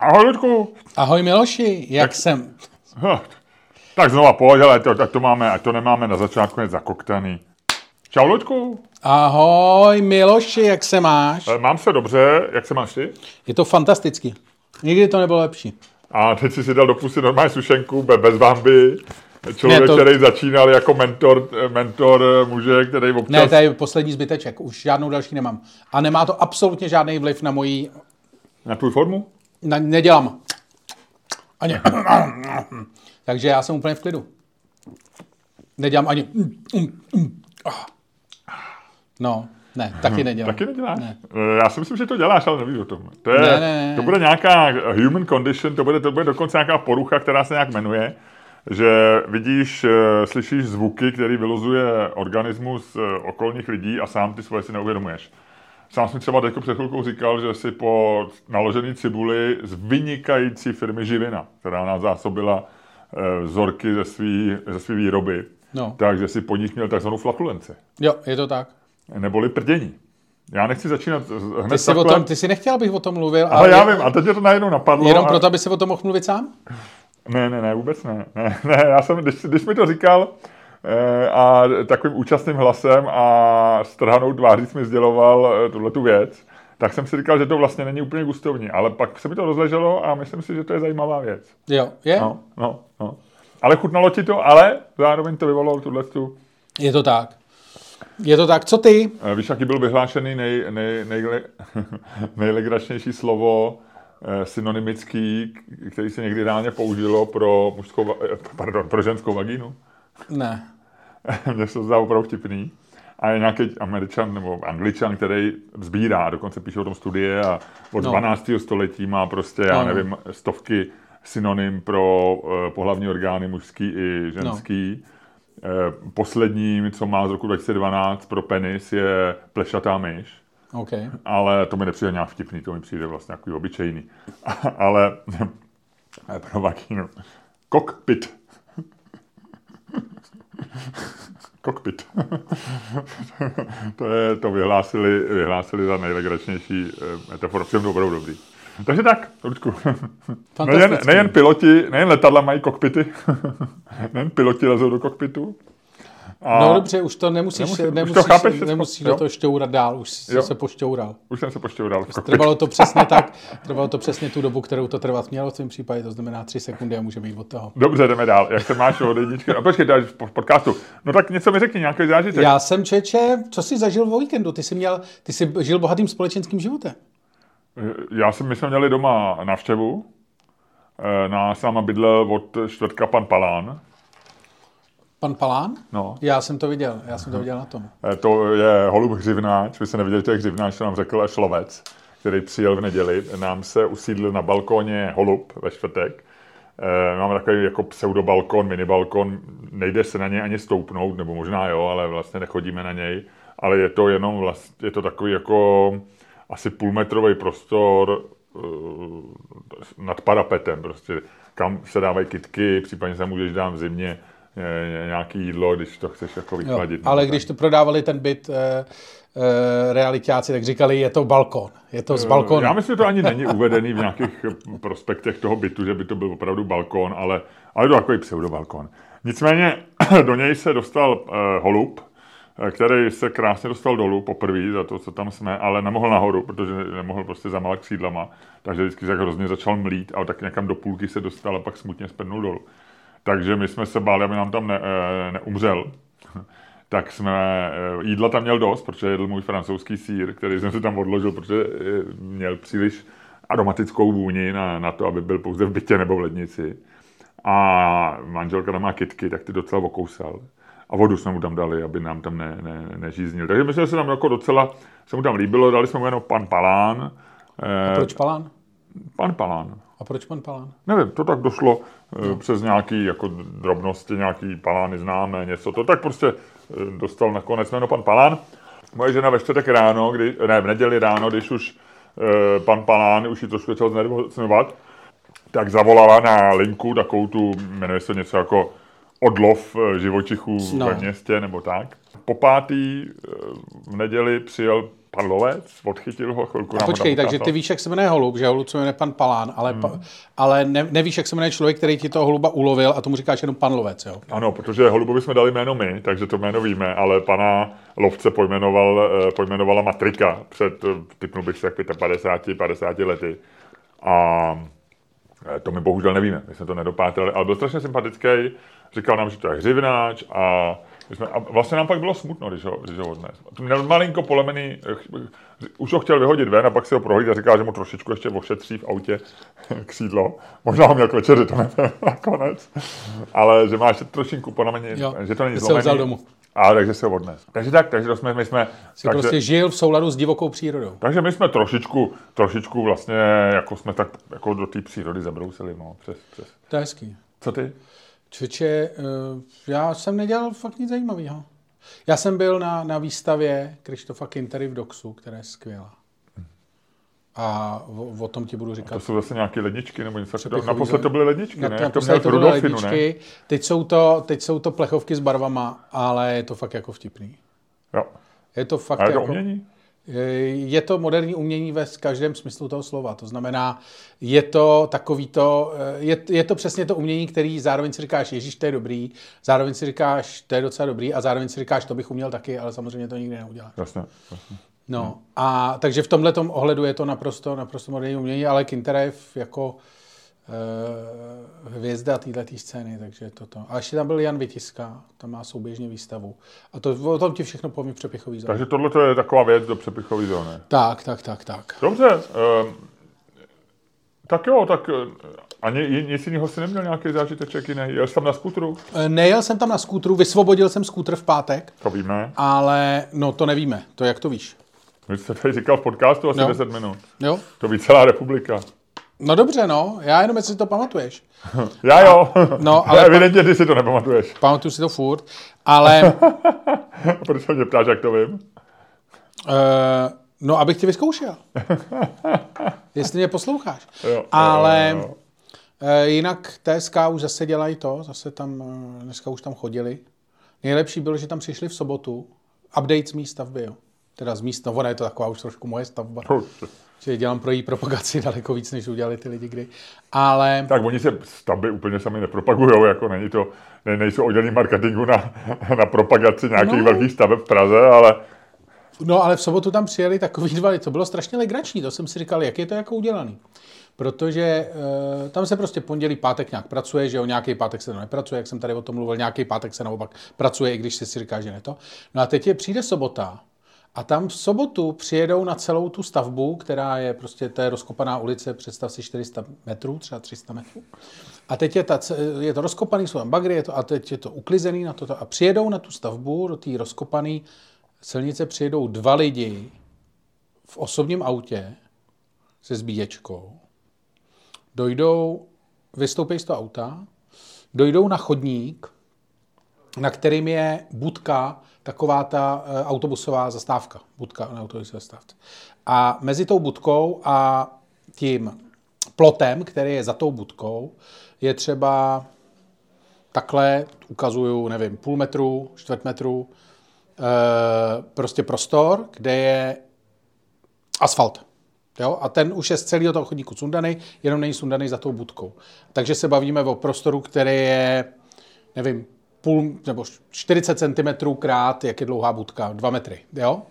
Ahoj, Ludku. Ahoj Miloši, jak tak, jsem? Tak znova pojď, ale to, ať to máme, ať to nemáme na začátku hned zakoktaný. Čau, Ludku. Ahoj Miloši, jak se máš? Eh, mám se dobře, jak se máš ty? Je to fantasticky. Nikdy to nebylo lepší. A teď jsi si dal do pusy normální sušenku, bez bamby. Člověk, ne, to... který začínal jako mentor, mentor muže, který občas... Ne, to je poslední zbyteček, už žádnou další nemám. A nemá to absolutně žádný vliv na moji... Na tvou formu? Na, nedělám. Ani. Takže já jsem úplně v klidu. Nedělám ani... No, ne, taky nedělám. Taky neděláš? Ne. Eh, já si myslím, že to děláš, ale nevím o tom. To, je, ne, ne, ne. to bude nějaká human condition, to bude, to bude dokonce nějaká porucha, která se nějak jmenuje, že vidíš, eh, slyšíš zvuky, který vylozuje organismus eh, okolních lidí a sám ty svoje si neuvědomuješ. Sám jsem třeba teď před chvilkou říkal, že si po naložený cibuli z vynikající firmy Živina, která nás zásobila vzorky ze své ze svý výroby, no. takže si po nich měl takzvanou flatulenci. Jo, je to tak neboli prdění. Já nechci začínat hned ty jsi, o tom, ty jsi nechtěl, abych o tom mluvil. Ale, ale já vím, a teď mě to najednou napadlo. Jenom a... proto, aby si o tom mohl mluvit sám? Ne, ne, ne, vůbec ne. ne, ne já jsem, když, když mi to říkal eh, a takovým účastným hlasem a strhanou tváří mi sděloval eh, tuhle tu věc, tak jsem si říkal, že to vlastně není úplně gustovní, ale pak se mi to rozleželo a myslím si, že to je zajímavá věc. Jo, je? No, no, no. Ale chutnalo ti to, ale zároveň to vyvolalo tuhle tu... Je to tak. Je to tak, co ty? Eh, víš, jaký byl vyhlášený nej, nej, nej, nejlegračnější slovo eh, synonymický, který se někdy reálně použilo pro, mužskou, eh, pardon, pro ženskou vagínu? Ne. Mně se to zdá opravdu vtipný. A je nějaký američan nebo angličan, který sbírá, dokonce píše o tom studie a od no. 12. století má prostě, já no. nevím, stovky synonym pro uh, pohlavní orgány mužský i ženský. No Eh, posledním, co má z roku 2012 pro penis, je plešatá myš. Okay. Ale to mi nepřijde nějak vtipný, to mi přijde vlastně takový obyčejný. ale pro vakínu. Cockpit. Cockpit. to, je, to vyhlásili, vyhlásili za nejlegračnější eh, metaforu. Všem to budou dobrý. Takže tak, Ludku. Nejen, nejen piloti, nejen letadla mají kokpity, nejen piloti lezou do kokpitu. A no dobře, už to nemusíš, nemusí, nemusíš, už to chápeš, nemusíš do toho šťourat dál, už jsi jo. se pošťoural. Už jsem se pošťoural. Trvalo to přesně tak, trvalo to přesně tu dobu, kterou to trvat mělo v tom případě, to znamená tři sekundy a může být od toho. Dobře, jdeme dál. Jak se máš od jedničky? No počkej, dáš v podcastu. No tak něco mi řekni, nějaký zážitek. Já jsem čeče, co jsi zažil v víkendu? Ty jsi měl, ty jsi žil bohatým společenským životem. Já jsem, my jsme měli doma návštěvu. Eh, na sama bydlel od čtvrtka pan Palán. Pan Palán? No. Já jsem to viděl, já jsem to viděl na tom. Eh, to je holub hřivnáč, vy se neviděli, to je hřivnáč, to nám řekl až lovec, který přijel v neděli. Nám se usídlil na balkóně holub ve čtvrtek. E, máme takový jako pseudobalkon, minibalkon, nejde se na něj ani stoupnout, nebo možná jo, ale vlastně nechodíme na něj. Ale je to jenom vlastně, je to takový jako asi půlmetrový prostor uh, nad parapetem, prostě, kam se dávají kitky, případně se můžeš dát v zimě nějaký jídlo, když to chceš jako vychladit. Jo, ale když to prodávali ten byt eh, eh, realitáci, tak říkali, je to balkon, je to z eh, balkonu. Já myslím, že to ani není uvedený v nějakých prospektech toho bytu, že by to byl opravdu balkon, ale, ale to takový pseudobalkon. Nicméně do něj se dostal eh, holub, který se krásně dostal dolů poprvé za to, co tam jsme, ale nemohl nahoru, protože nemohl prostě zamalak křídlama, takže vždycky se hrozně začal mlít a tak někam do půlky se dostal a pak smutně spadnul dolů. Takže my jsme se báli, aby nám tam ne, eh, neumřel. tak jsme, eh, jídla tam měl dost, protože jedl můj francouzský sír, který jsem si tam odložil, protože měl příliš aromatickou vůni na, na to, aby byl pouze v bytě nebo v lednici. A manželka tam má kitky, tak ty docela okousal a vodu jsme mu tam dali, aby nám tam ne, ne, nežíznil. Takže myslím, že se nám jako docela, se mu tam líbilo, dali jsme mu jenom pan Palán. A proč Palán? Pan Palán. A proč pan Palán? Nevím, to tak došlo no. přes nějaký jako drobnosti, nějaký palány známé, něco. To tak prostě eh, dostal nakonec jméno pan Palán. Moje žena ve čtvrtek ráno, kdy, ne, v neděli ráno, když už eh, pan Palán už ji trošku začal znervozňovat, tak zavolala na linku takovou tu, jmenuje se něco jako odlov živočichů no. ve městě nebo tak. Po pátý v neděli přijel pan lovec, odchytil ho chvilku. A počkej, takže ty víš, jak se jmenuje holub, že holub se jmenuje pan Palán, ale, hmm. pa, ale ne, nevíš, jak se jmenuje člověk, který ti toho holuba ulovil a tomu říkáš jenom pan lovec, jo? Ano, protože holubovi jsme dali jméno my, takže to jméno víme, ale pana lovce pojmenoval, eh, pojmenovala matrika před, eh, typnul bych se, jak 55, 50 lety. A eh, to my bohužel nevíme, my jsme to nedopátrali, ale byl strašně sympatický, říkal nám, že to je hřivnáč a, jsme, a vlastně nám pak bylo smutno, když ho, když ho odnes. Měl malinko polemený, eh, ch- už ho chtěl vyhodit ven a pak si ho prohlídl a říkal, že mu trošičku ještě ošetří v autě křídlo. Možná ho měl k večeři, to nevím nakonec. Ale že má ještě trošinku polemený, Jo, že to není vzal zlomený. domů. A takže se ho odnes. Takže tak, takže to jsme, my jsme, Jsi takže, prostě žil v souladu s divokou přírodou. takže my jsme trošičku, trošičku vlastně, jako jsme tak jako do té přírody zabrousili, no, přes, přes. To je hezký. Co ty? Čeče, eh, já jsem nedělal fakt nic zajímavého. Já jsem byl na, na výstavě Krištofa Kintery v Doxu, která je skvělá. A o, o tom ti budu To říkat. jsou zase nějaké ledničky nebo něco takového. Naposled to byly ledničky, Na, ne? na to to, měl to byly Rudolfinu, ne? ledničky, teď jsou, to, teď jsou to plechovky s barvama, ale je to fakt jako vtipný. Jo. Je to fakt A je to jako... umění? Je to moderní umění ve každém smyslu toho slova. To znamená, je to takový to, je, je to přesně to umění, který zároveň si říkáš, Ježíš, to je dobrý, zároveň si říkáš, to je docela dobrý a zároveň si říkáš, to bych uměl taky, ale samozřejmě to nikdy neuděláš. Jasně. jasně. No a takže v tomhle ohledu je to naprosto, naprosto moderní umění, ale Kinterev jako hvězda této scény, takže toto. A ještě tam byl Jan Vytiska, tam má souběžně výstavu. A to, o tom ti všechno povím v přepichový zóně. Takže tohle to je taková věc do přepichové zóny. Tak, tak, tak, tak. Dobře. Um, tak jo, tak eh, a ně, nic jiného si neměl nějaký zážiteček jiný? Jel jsi tam na skutru? E, Nejel jsem tam na skútru, vysvobodil jsem skútr v pátek, To víme. ale no to nevíme, to jak to víš. My jste tady říkal v podcastu asi Jo. 10 minut. Jo? To ví celá republika. No dobře, no, já jenom jestli si to pamatuješ. Já jo, No, ale evidentně ty si to nepamatuješ. Pamatuju si to furt, ale Proč se mě ptáš, jak to vím? e, no, abych ti vyzkoušel. jestli mě posloucháš. Jo, Ale jo, jo. e, jinak TSK už zase dělají to, zase tam, e, dneska už tam chodili. Nejlepší bylo, že tam přišli v sobotu, update z mý stavby, jo. Teda z míst, no ona je to taková už trošku moje stavba. Určitě. Že dělám pro její propagaci daleko víc, než udělali ty lidi kdy. Ale Tak oni se stavby úplně sami nepropagujou, jako není to, ne, nejsou oddělení marketingu na, na propagaci nějakých No. no. velkých staveb v Praze, ale No ale v sobotu tam přijeli takový dva, to bylo strašně legrační, to jsem si říkal, jak je to jako udělaný. Protože e, tam se prostě pondělí, pátek nějak pracuje, že jo, nějaký pátek se to nepracuje, jak jsem tady o tom mluvil, nějaký pátek se naopak pracuje, i když si si říká, že ne to. No a teď je, přijde sobota a tam v sobotu přijedou na celou tu stavbu, která je prostě, to je rozkopaná ulice, představ si 400 metrů, třeba 300 metrů. A teď je, ta, je to rozkopaný, jsou tam bagry, je to, a teď je to uklizený na toto. A přijedou na tu stavbu, do té rozkopané silnice přijedou dva lidi v osobním autě se zbíječkou. Dojdou, vystoupí z toho auta, dojdou na chodník, na kterým je budka, taková ta e, autobusová zastávka. Budka na autobusové zastávce. A mezi tou budkou a tím plotem, který je za tou budkou, je třeba takhle, ukazuju, nevím, půl metru, čtvrt metru, e, prostě prostor, kde je asfalt. Jo? A ten už je z celého toho chodníku sundaný, jenom není sundaný za tou budkou. Takže se bavíme o prostoru, který je, nevím, půl nebo 40 cm krát, jak je dlouhá budka, 2 metry. Jo?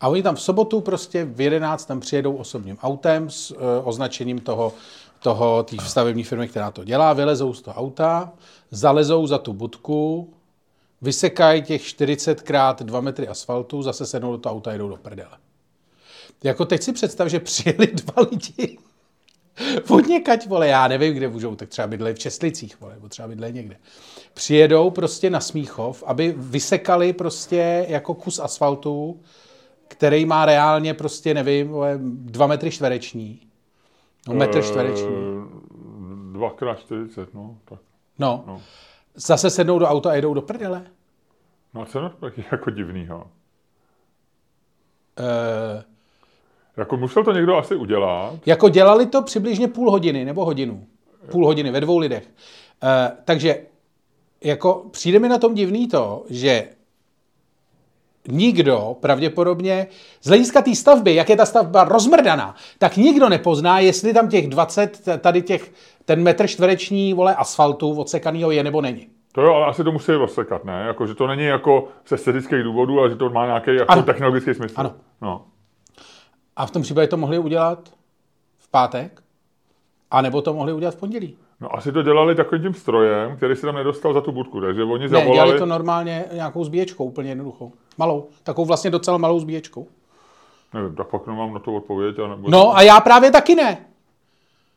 A oni tam v sobotu prostě v 11 tam přijedou osobním autem s e, označením toho, toho té stavební firmy, která to dělá, vylezou z toho auta, zalezou za tu budku, vysekají těch 40 krát 2 metry asfaltu, zase sednou do toho auta a jedou do prdele. Jako teď si představ, že přijeli dva lidi od někať, vole, já nevím, kde můžou, tak třeba bydlej v Česlicích, vole, nebo třeba bydlej někde. Přijedou prostě na Smíchov, aby vysekali prostě jako kus asfaltu, který má reálně prostě, nevím, vole, dva metry čtvereční. No, metr čtvereční. Eh, Dvakrát 40, no. Tak. No. no. Zase sednou do auta a jedou do prdele. No a co je jako divnýho? E, Jako musel to někdo asi udělat. Jako dělali to přibližně půl hodiny nebo hodinu. Půl hodiny ve dvou lidech. E, takže jako přijde mi na tom divný to, že nikdo pravděpodobně z hlediska té stavby, jak je ta stavba rozmrdaná, tak nikdo nepozná, jestli tam těch 20, tady těch, ten metr čtvereční vole asfaltu odsekanýho je nebo není. To jo, ale asi to musí rozsekat, ne? Jako, že to není jako ze estetických důvodů, ale že to má nějaký jako Ano. technologický smysl. Ano. No. A v tom případě to mohli udělat v pátek, a nebo to mohli udělat v pondělí. no asi to dělali takovým tím strojem, který se tam nedostal za tu budku, takže oni Ne, zavolali... dělali to normálně nějakou zbíječkou, úplně jednoduchou. Malou, takovou vlastně docela malou zbíječkou. Nevím, tak pak nemám na to odpověď. A nebo... No a já právě taky ne.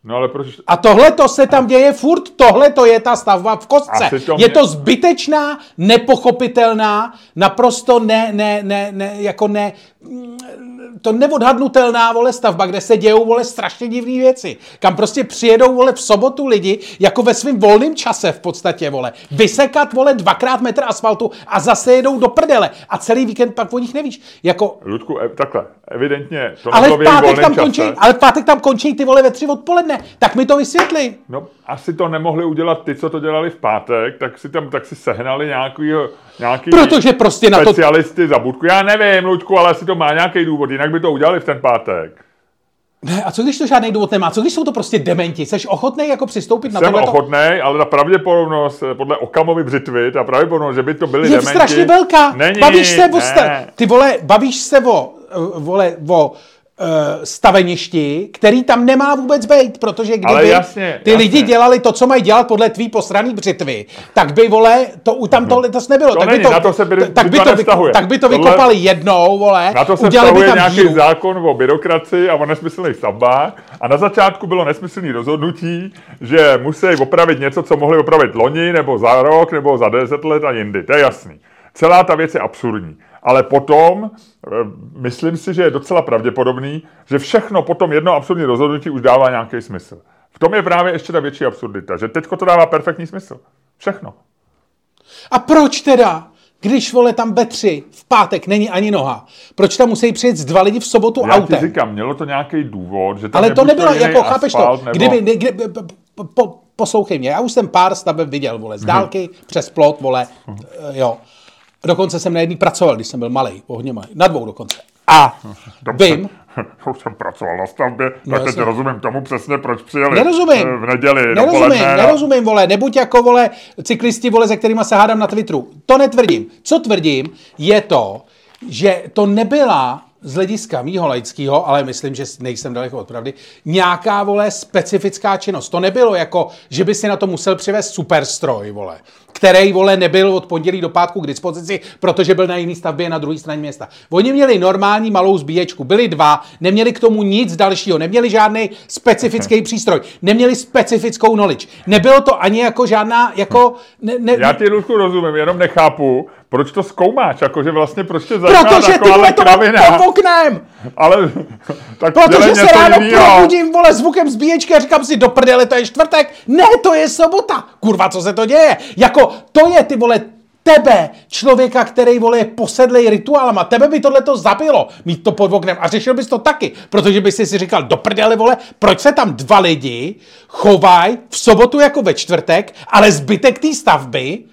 no ale proč... A tohle to se tam děje furt, tohle to je ta stavba v kostce. To Je mě- to zbytečná, nepochopitelná, naprosto ne, ne, ne, ne, jako ne, to neodhadnutelná, vole, stavba, kde se dějou, vole, strašně divné věci. Kam prostě přijedou, vole, v sobotu lidi, jako ve svém volném čase v podstatě, vole, vysekat, vole, dvakrát metr asfaltu a zase jedou do prdele. A celý víkend pak o nich nevíš. Jako, Ludku, e, takhle, evidentně, to ale v pátek tam čase. končí, ale v pátek tam končí ty vole ve tři odpoledne. Tak mi to vysvětli. No, asi to nemohli udělat ty, co to dělali v pátek, tak si tam tak si sehnali nějaký, nějaký Protože prostě na to specialisty za budku. Já nevím, Luďku, ale asi to má nějaký důvod, jinak by to udělali v ten pátek. Ne, a co když to žádný důvod nemá? Co když jsou to prostě dementi? Jsi ochotný jako přistoupit na Jsem tohle? ochotný, ale ta pravděpodobnost eh, podle Okamovy břitvy, ta pravděpodobnost, že by to byly Je dementi, strašně velká. Není, bavíš se o ne. sta- ty vole, bavíš se o, eh, vole, o staveništi, který tam nemá vůbec být, protože kdyby Ale jasně, ty jasně. lidi dělali to, co mají dělat podle tvý posraný břitvy, tak by, vole, to, u tam to letos nebylo. To tak není, by to, na to se bry- tak by to, nevztahuje. tak by to Tohle- vykopali jednou, vole, Na to se udělali by tam nějaký díru. zákon o byrokracii a o nesmyslných stavbách. A na začátku bylo nesmyslné rozhodnutí, že musí opravit něco, co mohli opravit loni, nebo za rok, nebo za deset let a jindy. To je jasný. Celá ta věc je absurdní. Ale potom, eh, myslím si, že je docela pravděpodobný, že všechno potom jedno absurdní rozhodnutí už dává nějaký smysl. V tom je právě ještě ta větší absurdita, že teďko to dává perfektní smysl. Všechno. A proč teda? Když vole tam Betři v pátek není ani noha. Proč tam musí přijet dva lidi v sobotu Já autem? říkám, mělo to nějaký důvod, že tam Ale to nebylo, jako chápeš to, asfalt, nebo... kdyby, ne, kdy, p- p- po, poslouchej mě, já už jsem pár staveb viděl, vole, z dálky, přes plot, vole, eh, jo. Dokonce jsem na jedný pracoval, když jsem byl malý, hodně malý, na dvou dokonce. A Dobře. vím, Už jsem pracoval na stavbě, No, tak teď rozumím tomu přesně, proč přijeli Nerozumím. eh, v neděli Nerozumím, dopoledne. nerozumím, vole, nebuď jako, vole, cyklisti, vole, se kterými se hádám na Twitteru. To netvrdím. Co tvrdím, je to, že to nebyla z hlediska mýho laického, ale myslím, že nejsem daleko od pravdy, nějaká, vole, specifická činnost. To nebylo jako, že by si na to musel přivést superstroj, vole, který, vole, nebyl od pondělí do pátku k dispozici, protože byl na jiný stavbě na druhé straně města. Oni měli normální malou zbíječku, byli dva, neměli k tomu nic dalšího, neměli žádný specifický přístroj, neměli specifickou knowledge. Nebylo to ani jako žádná, jako... Ne, ne, Já ti, rozumím, jenom nechápu, proč to zkoumáš, jakože vlastně proč tě zajímá protože ty takováhle vole to kravina, pod oknem! ale tak Protože se ráno jinýho. probudím, vole, zvukem zbíječky a říkám si, do prdele, to je čtvrtek. Ne, to je sobota. Kurva, co se to děje? Jako, to je, ty vole, tebe, člověka, který, vole, je posedlej rituálama, tebe by tohle to zabilo, mít to pod oknem a řešil bys to taky, protože bys si říkal, do prdele, vole, proč se tam dva lidi chovají v sobotu jako ve čtvrtek, ale zbytek té stavby,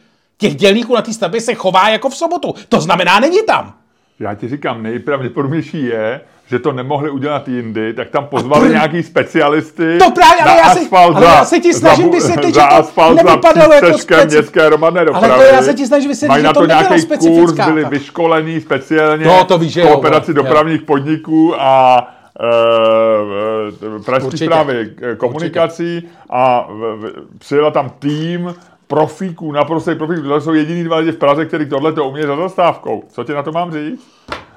těch dělníků na té stavbě se chová jako v sobotu. To znamená, není tam. Já ti říkám, nejpravděpodobnější je, že to nemohli udělat jindy, tak tam pozvali pr- nějaký specialisty To právě, ale na já si- asfalt ale za, já se ti snažím za, vysvětlit, za že to nevypadalo jako speci- městské hromadné dopravy. Ale to já se ti snažím vysvětlit, Mají že na to to nebyla nějaký kurz, byli vyškolení speciálně No, to víš, jo, kooperaci jo. dopravních podniků a e, pražské Určitě. zprávy eh, komunikací a v, v, přijela tam tým profíků, naprostých profíků. To jsou jediný dva lidi v Praze, který tohle to umí za zastávkou. Co ti na to mám říct?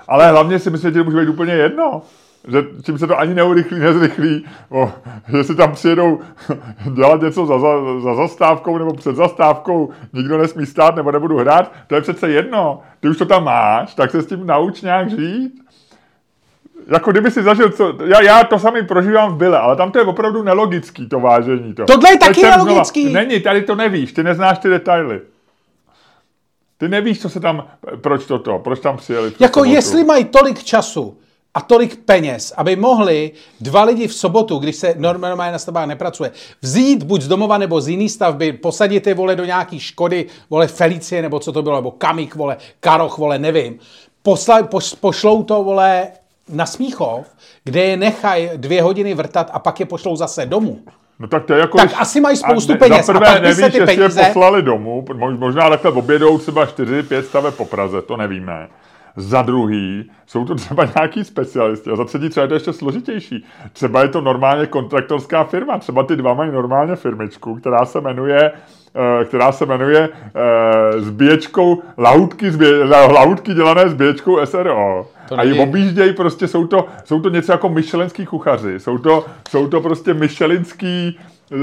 Ale hlavně si myslím, že to může být úplně jedno. Že tím se to ani neurychlí, nezrychlí. O, že si tam přijedou dělat něco za, za, za zastávkou nebo před zastávkou, nikdo nesmí stát nebo nebudu hrát, to je přece jedno. Ty už to tam máš, tak se s tím nauč nějak žít. Jako kdyby si zažil, co, já, já to sami prožívám v Byle, ale tam to je opravdu nelogický, to vážení. To. Tohle je Teď taky nelogický. Není, tady to nevíš, ty neznáš ty detaily. Ty nevíš, co se tam, proč toto, proč tam přijeli. Jako sobotu. jestli mají tolik času a tolik peněz, aby mohli dva lidi v sobotu, když se normálně na stavbách nepracuje, vzít buď z domova nebo z jiný stavby, posadit je vole do nějaký Škody, vole Felicie nebo co to bylo, nebo Kamik, vole Karoch, vole nevím. posla, poš, pošlou to, vole, na Smíchov, kde je nechají dvě hodiny vrtat a pak je pošlou zase domů. No tak to je jako... Tak asi mají spoustu a peněz. Za prvé a pak nevíš, se ty jestli peníze... je poslali domů, mož- možná takhle obědou třeba 4-5 staveb po Praze, to nevíme. Za druhý, jsou to třeba nějaký specialisti. A za třetí, třeba je to ještě složitější. Třeba je to normálně kontraktorská firma. Třeba ty dva mají normálně firmičku, která se jmenuje eh, která se jmenuje uh, zbíječkou, lahutky, zbě, lahutky dělané zbíječkou SRO. To a ji objíždějí prostě, jsou to, jsou to něco jako myšelenský kuchaři, jsou to, jsou to prostě myšelinský eh,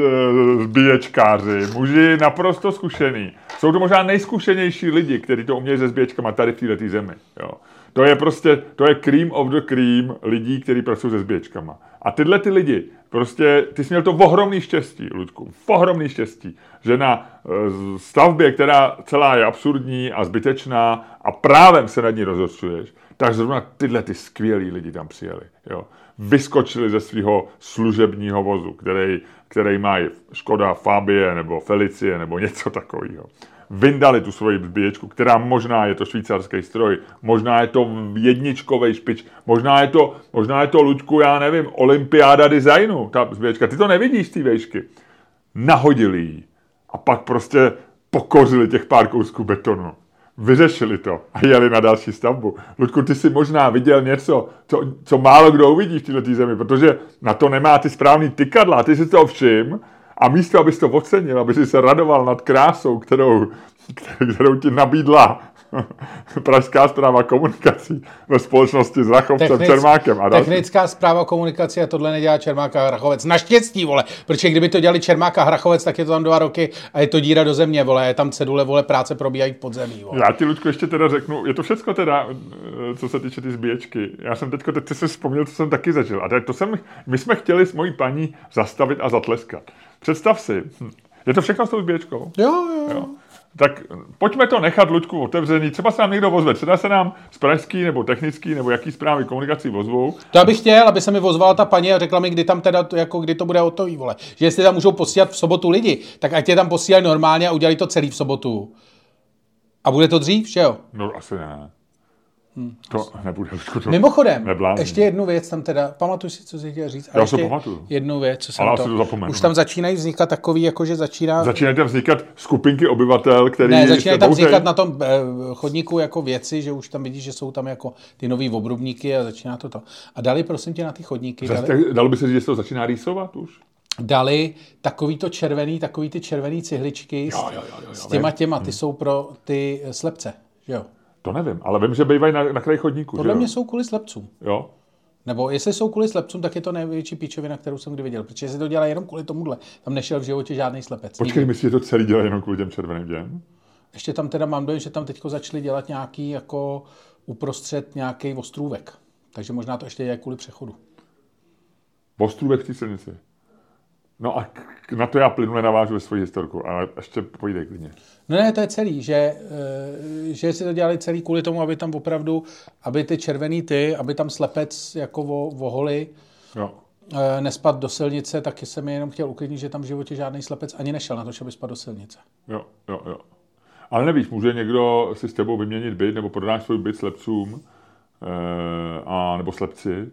zbíječkáři, muži naprosto zkušený. Jsou to možná nejzkušenější lidi, kteří to umějí se zbíječkama tady v této zemi. Jo. To je prostě, to je cream of the cream lidí, kteří pracují se zbíječkama. A tyhle ty lidi, prostě, ty jsi měl to ohromný štěstí, Ludku, ohromný štěstí, že na eh, stavbě, která celá je absurdní a zbytečná a právem se nad ní rozhodčuješ, tak zrovna tyhle ty skvělí lidi tam přijeli. Jo. Vyskočili ze svého služebního vozu, který, který mají Škoda Fabie nebo Felicie nebo něco takového. Vyndali tu svoji zbíječku, která možná je to švýcarský stroj, možná je to jedničkový špič, možná je to, možná je to Luďku, já nevím, olympiáda designu, ta zbíječka. Ty to nevidíš, ty vejšky. Nahodili ji a pak prostě pokořili těch pár kousků betonu. Vyřešili to a jeli na další stavbu. Ludku, ty si možná viděl něco, co, co málo kdo uvidí v této zemi, protože na to nemá ty správný tykadla. Ty si to všim a místo, abys to ocenil, aby si se radoval nad krásou, kterou, kterou ti nabídla Pražská zpráva komunikací ve společnosti s Rachovcem Technic- Čermákem a další. Technická zpráva komunikace a tohle nedělá Čermák a Hrachovec. Naštěstí, vole, protože kdyby to dělali Čermák a Hrachovec, tak je to tam dva roky a je to díra do země, vole, je tam cedule, vole, práce probíhají v podzemí, vole. Já ti, Ludku, ještě teda řeknu, je to všecko teda, eh, co se týče ty zbíječky. Já jsem teďko, teď si vzpomněl, co jsem taky zažil. A teď to jsem, my jsme chtěli s mojí paní zastavit a zatleskat. Představ si, hm, je to všechno s tou zbíječkou? Jo, jo, jo. Tak pojďme to nechat, Luďku, otevřený. Třeba se nám někdo ozve. Třeba se nám z pražský nebo technický nebo jaký zprávy komunikací ozvou. To já bych chtěl, aby se mi ozvala ta paní a řekla mi, kdy tam teda, to- jako kdy to bude hotový, vole. Že jestli tam můžou posílat v sobotu lidi, tak ať je tam posílají normálně a udělají to celý v sobotu. A bude to dřív, že jo? No asi ne. To nebude, to Mimochodem, neblázní. ještě jednu věc tam teda, pamatuj si, co jsi chtěl říct. Já ještě pamatuju. Jednu věc, co jsem Ale to, to zapomenu. Už tam začínají vznikat takový, jako že začíná... Začínají tam vznikat skupinky obyvatel, který ne, začínají tam vznikat na tom eh, chodníku jako věci, že už tam vidíš, že jsou tam jako ty nový obrubníky a začíná to to. A dali, prosím tě, na ty chodníky, Zase dali, Dalo by se říct, že se to začíná rýsovat už? dali takový to červený, takový ty červený cihličky Jo, jo, jo, jo, s těma těma, ty jsou pro ty slepce, že jo? To nevím, ale vím, že bývají na, na kraji chodníku. Podle že mě jo? jsou kvůli slepcům. Jo? Nebo jestli jsou kvůli slepcům, tak je to největší píčovina, kterou jsem kdy viděl. Protože si to dělá jenom kvůli tomuhle. Tam nešel v životě žádný slepec. Počkej, myslíš, že to celý dělá jenom kvůli těm červeným děm? Ještě tam teda mám dojem, že tam teďko začali dělat nějaký jako uprostřed nějaký ostrůvek. Takže možná to ještě je kvůli přechodu. Ostrůvek v té silnici. No a na to já plynule navážu ve svoji historku, ale ještě povídej klidně. No ne, to je celý, že, eh, že si to dělali celý kvůli tomu, aby tam opravdu, aby ty červený ty, aby tam slepec jako vo, voholi Jo. eh, nespad do silnice, tak jsem je jenom chtěl uklidnit, že tam v životě žádný slepec ani nešel na to, aby spadl do silnice. Jo, jo, jo. Ale nevíš, může někdo si s tebou vyměnit byt, nebo prodáš svůj byt slepcům, eh, a, nebo slepci,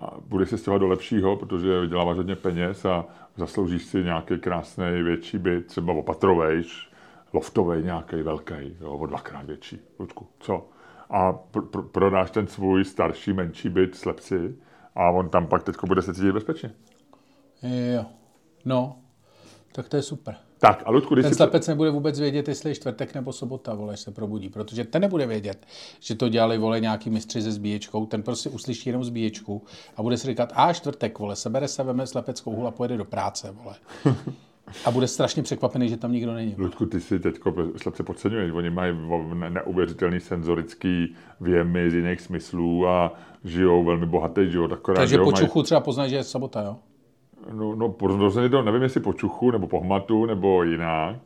a budeš se stěhovat do lepšího, protože vyděláváš hodně peněz a zasloužíš si nějaký krásný větší byt, třeba opatrovejš, loftovej nějaký velký, jo, o dvakrát větší, Ludku, co? A pr- pr- prodáš ten svůj starší, menší byt slepci a on tam pak teď bude se cítit bezpečně. Jo. No, tak to je super. Tak, a Ludku, když Ten slepec nebude vůbec vědět, jestli je čtvrtek nebo sobota, vole, se probudí, protože ten nebude vědět, že to dělali, vole, nějaký mistři se zbíječkou, ten prostě uslyší jenom zbíječku a bude si říkat, a čtvrtek, vole, sebere se, veme slepeckou hůl a pojede do práce, vole. A bude strašně překvapený, že tam nikdo není. Ludku, ty si teď slepce podceňuješ. Oni mají neuvěřitelný senzorický věmy z jiných smyslů a žijou velmi bohatý život. Akorát, Takže po mají- čuchu třeba poznají, že je sobota, jo? No, no po- rozhodně to, nevím, jestli po čuchu, nebo po hmatu, nebo jinak.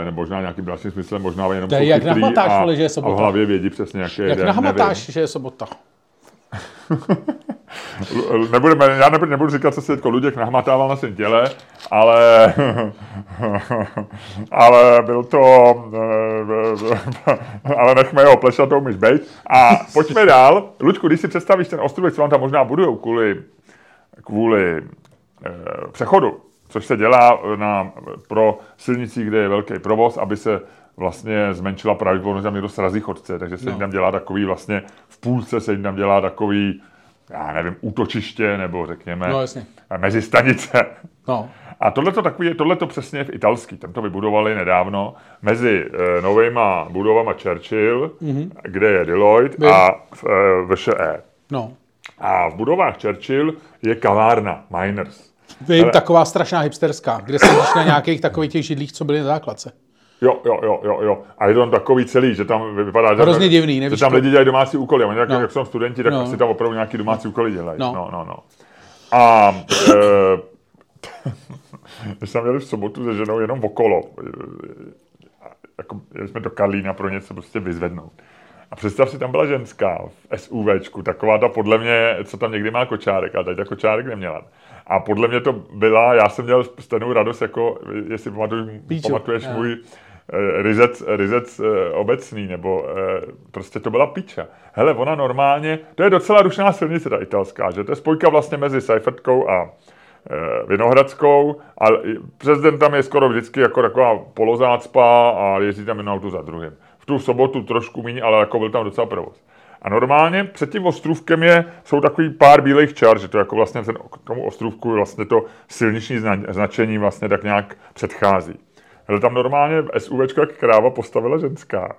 Eh, nebo možná nějakým dalším smyslem, možná jenom To je jak na chytrý hmatáš, a, vole, že je a sobota. v hlavě vědí přesně, jaký je Jak den, na nevím. hmatáš, že je sobota. nebudeme, já nebudu, nebudu říkat, co si teď Luděk nahmatával na svém těle, ale, ale byl to, ale nechme jeho plešatou myš bejt. A pojďme dál. Luďku, když si představíš ten ostrůvek, co vám tam možná budujou kvůli, kvůli eh, přechodu, což se dělá na, pro silnici, kde je velký provoz, aby se vlastně zmenšila pravděpodobnost, že tam někdo srazí chodce, takže se no. jim tam dělá takový vlastně, v půlce se jim tam dělá takový, já nevím, útočiště, nebo řekněme, no, jasně. mezistanice. No. A tohle to takový, tohle to přesně v italský, tam to vybudovali nedávno, mezi e, novejma budovama Churchill, mm-hmm. kde je Deloitte, Vím. a v, e, VŠE. No. A v budovách Churchill je kavárna Miners. Vím, Ale... taková strašná hipsterská, kde se na nějakých takových těch židlích, co byly na základce. Jo, jo, jo, jo, jo. A je to tam takový celý, že tam vypadá, že, Hrozně divný, nevíš že tam lidi dělají domácí úkoly. A jak, no. jak jsou studenti, tak no. si tam opravdu nějaký domácí úkoly dělají. No, no, no. no. A e, my jsme měli v sobotu se ženou jenom okolo. Jako, jeli jsme do Karlína pro něco prostě vyzvednout. A představ si, tam byla ženská v SUVčku, taková ta podle mě, co tam někdy má kočárek, a tady ta kočárek neměla. A podle mě to byla, já jsem měl stejnou radost, jako jestli pamatuj, pamatuješ já. můj Eh, ryzec, ryzec eh, obecný, nebo eh, prostě to byla piča. Hele, ona normálně, to je docela rušná silnice ta italská, že to je spojka vlastně mezi Seifertkou a Vinohradskou a prezident tam je skoro vždycky jako taková polozácpa a jezdí tam jedno auto za druhým. V tu sobotu trošku méně, ale jako byl tam docela provoz. A normálně před tím ostrůvkem je, jsou takový pár bílých čar, že to jako vlastně ten, tomu ostrůvku vlastně to silniční značení vlastně tak nějak předchází. Ale tam normálně SUVčko jak kráva postavila ženská.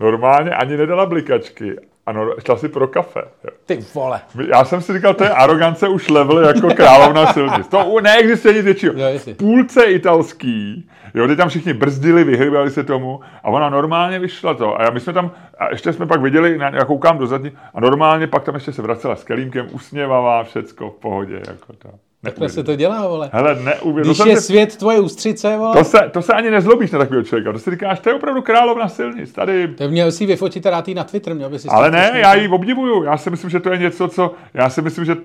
Normálně ani nedala blikačky a no, šla si pro kafe. Ty vole. Já jsem si říkal, to je arogance už level jako královna silnic. To neexistuje nic většího. V půlce italský, jo, ty tam všichni brzdili, vyhybali se tomu a ona normálně vyšla to. A my jsme tam, a ještě jsme pak viděli, já koukám do zadní, a normálně pak tam ještě se vracela s kelímkem, usměvavá, všecko v pohodě. Jako to. Takhle se to dělá, vole. Hele, neuvěř... Když je si... svět tvoje ústřice, vole. To se, to se ani nezlobíš na takového člověka. To si říkáš, to je opravdu královna silnic. Tady... To měl si vyfotit rád na Twitter, měl by si Ale ne, já ji obdivuju. Já si myslím, že to je něco, co... Já si myslím, že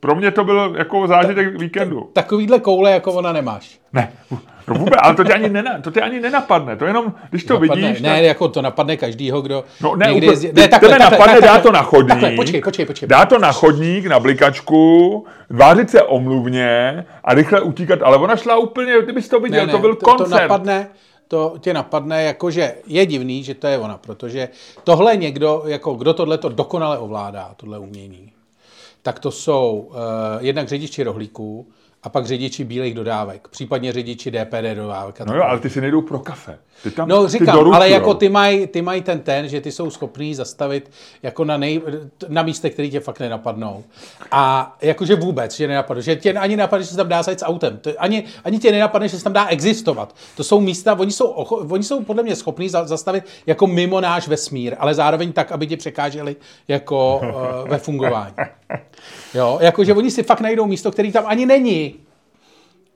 pro mě to byl jako zážitek ta, víkendu. Takovýhle koule jako ona nemáš. Ne, no vůbec, ale to tě ani, nena, to tě ani nenapadne. To jenom, když to napadne, vidíš... Ne, tak... jako to napadne každýho, kdo no, ne, někdy úplně, ne, takhle, takhle, napadne, takhle, dá to na chodník. Takhle, počkej, počkej, počkej. Dá to na chodník, na blikačku, vářit se omluvně a rychle utíkat. Ale ona šla úplně, kdybys to viděl, ne, ne, to byl koncert. To napadne, to tě napadne, jako že je divný, že to je ona, protože tohle někdo, jako kdo tohle to dokonale ovládá, tohle umění, tak to jsou uh, jednak řidiči rohlíků, a pak řidiči bílých dodávek, případně řidiči DPD dodávek. No jo, ale ty si nejdou pro kafe. Ty tam, no říkám, ty ale jako ty mají ty maj ten ten, že ty jsou schopní zastavit jako na, nej, na místech, které tě fakt nenapadnou. A jakože vůbec, že nenapadne, že tě ani napadne, že se tam dá zajít s autem. To, ani, ani tě nenapadne, že se tam dá existovat. To jsou místa, oni jsou, oni jsou podle mě schopní zastavit jako mimo náš vesmír, ale zároveň tak, aby ti překáželi jako uh, ve fungování. Jo, jakože oni si fakt najdou místo, který tam ani není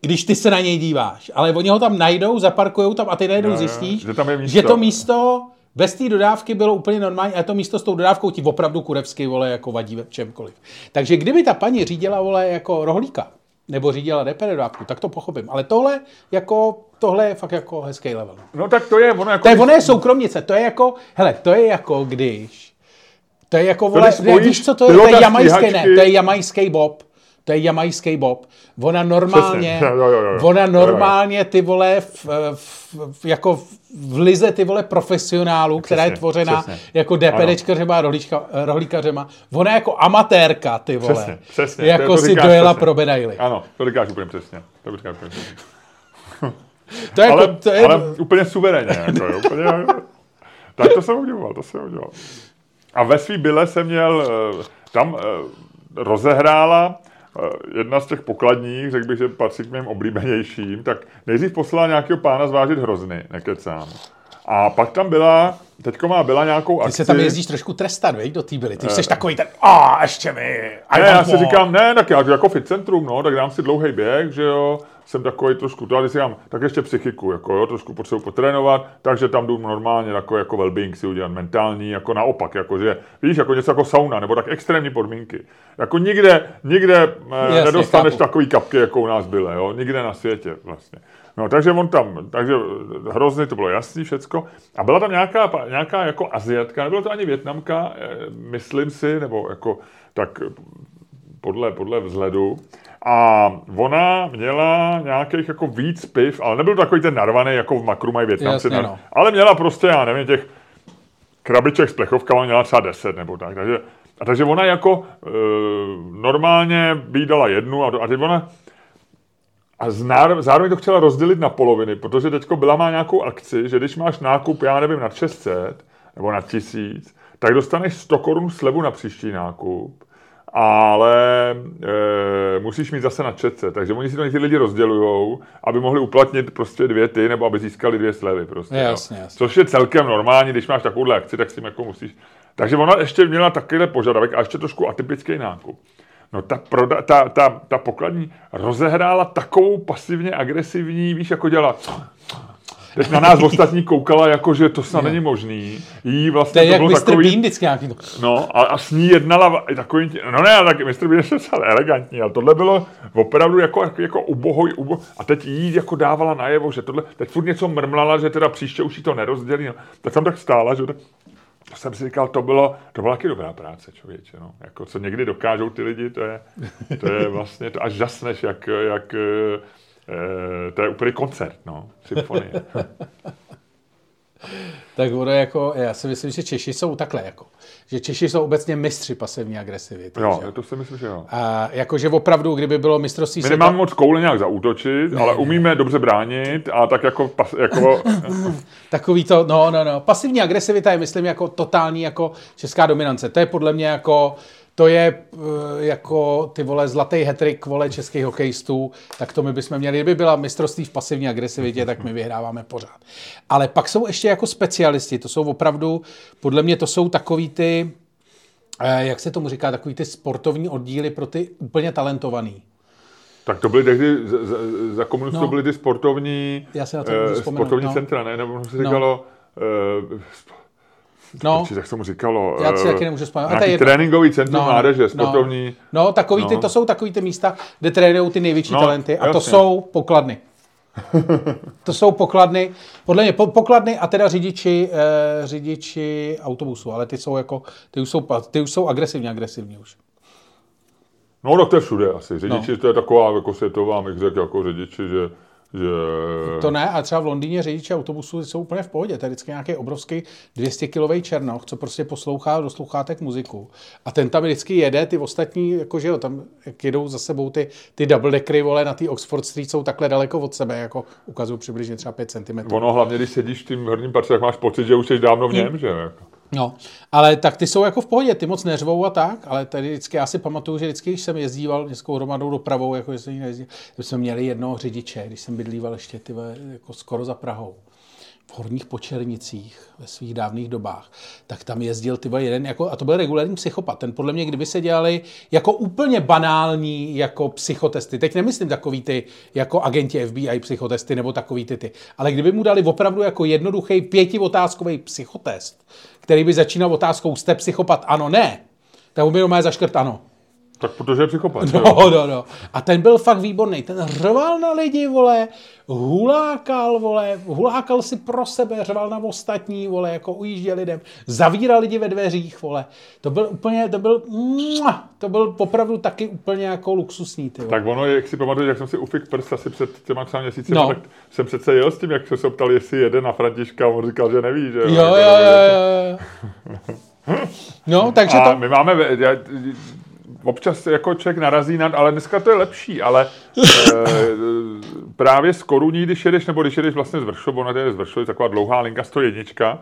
když ty se na něj díváš. Ale oni ho tam najdou, zaparkují tam a ty najednou zjistíš, že, tam je místo. že to místo bez té dodávky bylo úplně normální a to místo s tou dodávkou ti opravdu kurevsky vole jako vadí ve čemkoliv. Takže kdyby ta paní řídila vole jako rohlíka, nebo řídila DPD dodávku, tak to pochopím. Ale tohle jako tohle je fakt jako hezký level. No tak to je, ono jako... To je, ono je soukromnice, to je jako, hele, to je jako když, to je jako, vole, ne, víš co, to je, to je jamajský, ne, to je jamajský bob. To je jamajský bob. Ona normálně, jo, jo, jo. ona normálně ty vole v, v, v, jako v lize ty vole profesionálů, která je tvořena přesně. jako DPDčkařema a rohlíkařema. Ona jako amatérka, ty vole. Přesně, přesně. Jako to, to si dojela přesně. pro medaily. Ano, to říkáš úplně přesně. To říkáš úplně přesně. to je, ale, jako, to je... ale úplně suverénně. Jako, úplně, tak to jsem udělal, to jsem udělal. A ve svý byle jsem měl, eh, tam eh, rozehrála Eh, jedna z těch pokladních, řekl bych, že patří k mým oblíbenějším, tak nejdřív poslala nějakého pána zvážit hrozny, nekecám. A pak tam byla, teďko má byla nějakou akci. Ty se tam jezdíš trošku trestat, veď, do té byly. Ty jsi takový ten, a ještě mi, Ne, já si říkám, ne, tak já jako fit centrum, no, tak dám si dlouhý běh, že jo, jsem takový trošku, to, ale si říkám, tak ještě psychiku, jako jo, trošku potřebuji potrénovat, takže tam jdu normálně jako, jako well-being si udělat, mentální, jako naopak, jako že, víš, jako něco jako sauna, nebo tak extrémní podmínky. Jako nikde, nikde Jasně, nedostaneš chápu. takový kapky, jako u nás byly, jo, nikde na světě vlastně. No, takže on tam, takže hrozně to bylo jasný všecko. A byla tam nějaká, nějaká jako Aziatka, nebyla to ani Větnamka, eh, myslím si, nebo jako tak podle, podle vzhledu. A ona měla nějakých jako víc piv, ale nebyl takový ten narvaný, jako v makru mají Větnamci. Jasně, no. Ale měla prostě, já nevím, těch krabiček s plechovkama měla třeba 10 nebo tak. Takže, a takže ona jako e, normálně by dala jednu a, a teď ona a zároveň to chtěla rozdělit na poloviny, protože teďko byla má nějakou akci, že když máš nákup, já nevím, na 600 nebo na 1000, tak dostaneš 100 korun slevu na příští nákup, ale e, musíš mít zase na četce, takže oni si to ty lidi rozdělují, aby mohli uplatnit prostě dvě ty, nebo aby získali dvě slevy prostě. Jasně, jasně. Což je celkem normální, když máš takovouhle akci, tak s tím jako musíš. Takže ona ještě měla takovýhle požadavek a ještě trošku atypický nákup. No ta, proda, ta, ta, ta pokladní rozehrála takovou pasivně agresivní, víš, jako dělala Teď na nás ostatní koukala, jako že to snad není možný. Jí vlastně to je to jak Mr. Takový, Bean vždycky nějaký to. No a, a s ní jednala takový, no ne, tak Mr. Bean je docela elegantní, ale tohle bylo opravdu jako, jako, jako ubohoj, ubo, a teď jí jako dávala najevo, že tohle, teď furt něco mrmlala, že teda příště už jí to nerozdělí, no. tak jsem tak stála, že to jsem si říkal, to bylo, to byla taky dobrá práce, člověče, no. Jako, co někdy dokážou ty lidi, to je, to je vlastně, to až žasneš, jak, jak e, to je úplně koncert, no, symfonie. tak ono jako, já si myslím, že Češi jsou takhle jako, že Češi jsou obecně mistři pasivní agresivity. Jo, že? to si myslím, že jo. A jakože opravdu, kdyby bylo mistrovství My nemáme moc koule nějak zaútočit, ne, ale ne. umíme dobře bránit a tak jako, pas, jako... Takový to, no, no, no. Pasivní agresivita je, myslím, jako totální jako česká dominance. To je podle mě jako to je eh, jako ty vole zlatý hetrik vole českých hokejistů, tak to my bychom měli. Kdyby byla mistrovství v pasivní agresivitě, tak my vyhráváme pořád. Ale pak jsou ještě jako specialisti, to jsou opravdu, podle mě to jsou takový ty, eh, jak se tomu říká, takový ty sportovní oddíly pro ty úplně talentovaný. Tak to byly tehdy, za, za komunistů no. byly ty sportovní, Já se na to eh, sportovní no. centra, ne? Nebo se no. říkalo, no. No, tak se mu říkalo. Já si taky nemůžu vzpomenout. Nějaký tréninkový centrum no, mládeže, no. sportovní. No, no takový no. Ty, to jsou takový ty místa, kde trénují ty největší no, talenty a jasně. to jsou pokladny. to jsou pokladny, podle mě pokladny a teda řidiči, eh, řidiči autobusu, ale ty jsou jako, ty už jsou, ty už jsou agresivně agresivní už. No, tak to je všude asi. Řidiči, no. to je taková jako světová, bych řekl, jako řidiči, že že... To ne, a třeba v Londýně řidiči autobusu jsou úplně v pohodě. To je vždycky nějaký obrovský 200 kilový černoch, co prostě poslouchá do sluchátek muziku. A ten tam vždycky jede, ty ostatní, jakože jo, tam jak jedou za sebou ty, ty double deckery, vole, na té Oxford Street jsou takhle daleko od sebe, jako ukazují přibližně třeba 5 cm. Ono hlavně, když sedíš v tím horním patře, tak máš pocit, že už jsi dávno v něm, hmm. že jako. No, ale tak ty jsou jako v pohodě, ty moc neřvou a tak, ale tady vždycky, já si pamatuju, že vždycky, když jsem jezdíval městskou hromadou dopravou, jako že jsem nejezdil, jsme měli jednoho řidiče, když jsem bydlíval ještě ty, jako skoro za Prahou v Horních Počernicích ve svých dávných dobách, tak tam jezdil ty jeden, jako, a to byl regulární psychopat. Ten podle mě, kdyby se dělali jako úplně banální jako psychotesty, teď nemyslím takový ty jako agenti FBI psychotesty nebo takový ty ty, ale kdyby mu dali opravdu jako jednoduchý pětiotázkový psychotest, který by začínal otázkou jste psychopat, ano, ne, tak by doma zaškrt ano. Tak protože je psychopat. No, no, no. A ten byl fakt výborný. Ten řval na lidi, vole, hulákal, vole, hulákal si pro sebe, řval na ostatní, vole, jako ujížděl lidem, zavíral lidi ve dveřích, vole. To byl úplně, to byl, to byl opravdu taky úplně jako luxusní, ty, vole. Tak ono, jak si pamatuješ, jak jsem si ufik prst asi před těma třeba měsíci, no. tak jsem přece jel s tím, jak jsem se ptal, jestli jede na Františka, a on říkal, že neví, že jo. Jo, jo, jo, jo. No, takže a to... my máme, já, občas jako člověk narazí nad, ale dneska to je lepší, ale e, právě z Koruní, když jedeš, nebo když jedeš vlastně z Vršov, ona je z Vršov, taková dlouhá linka 101,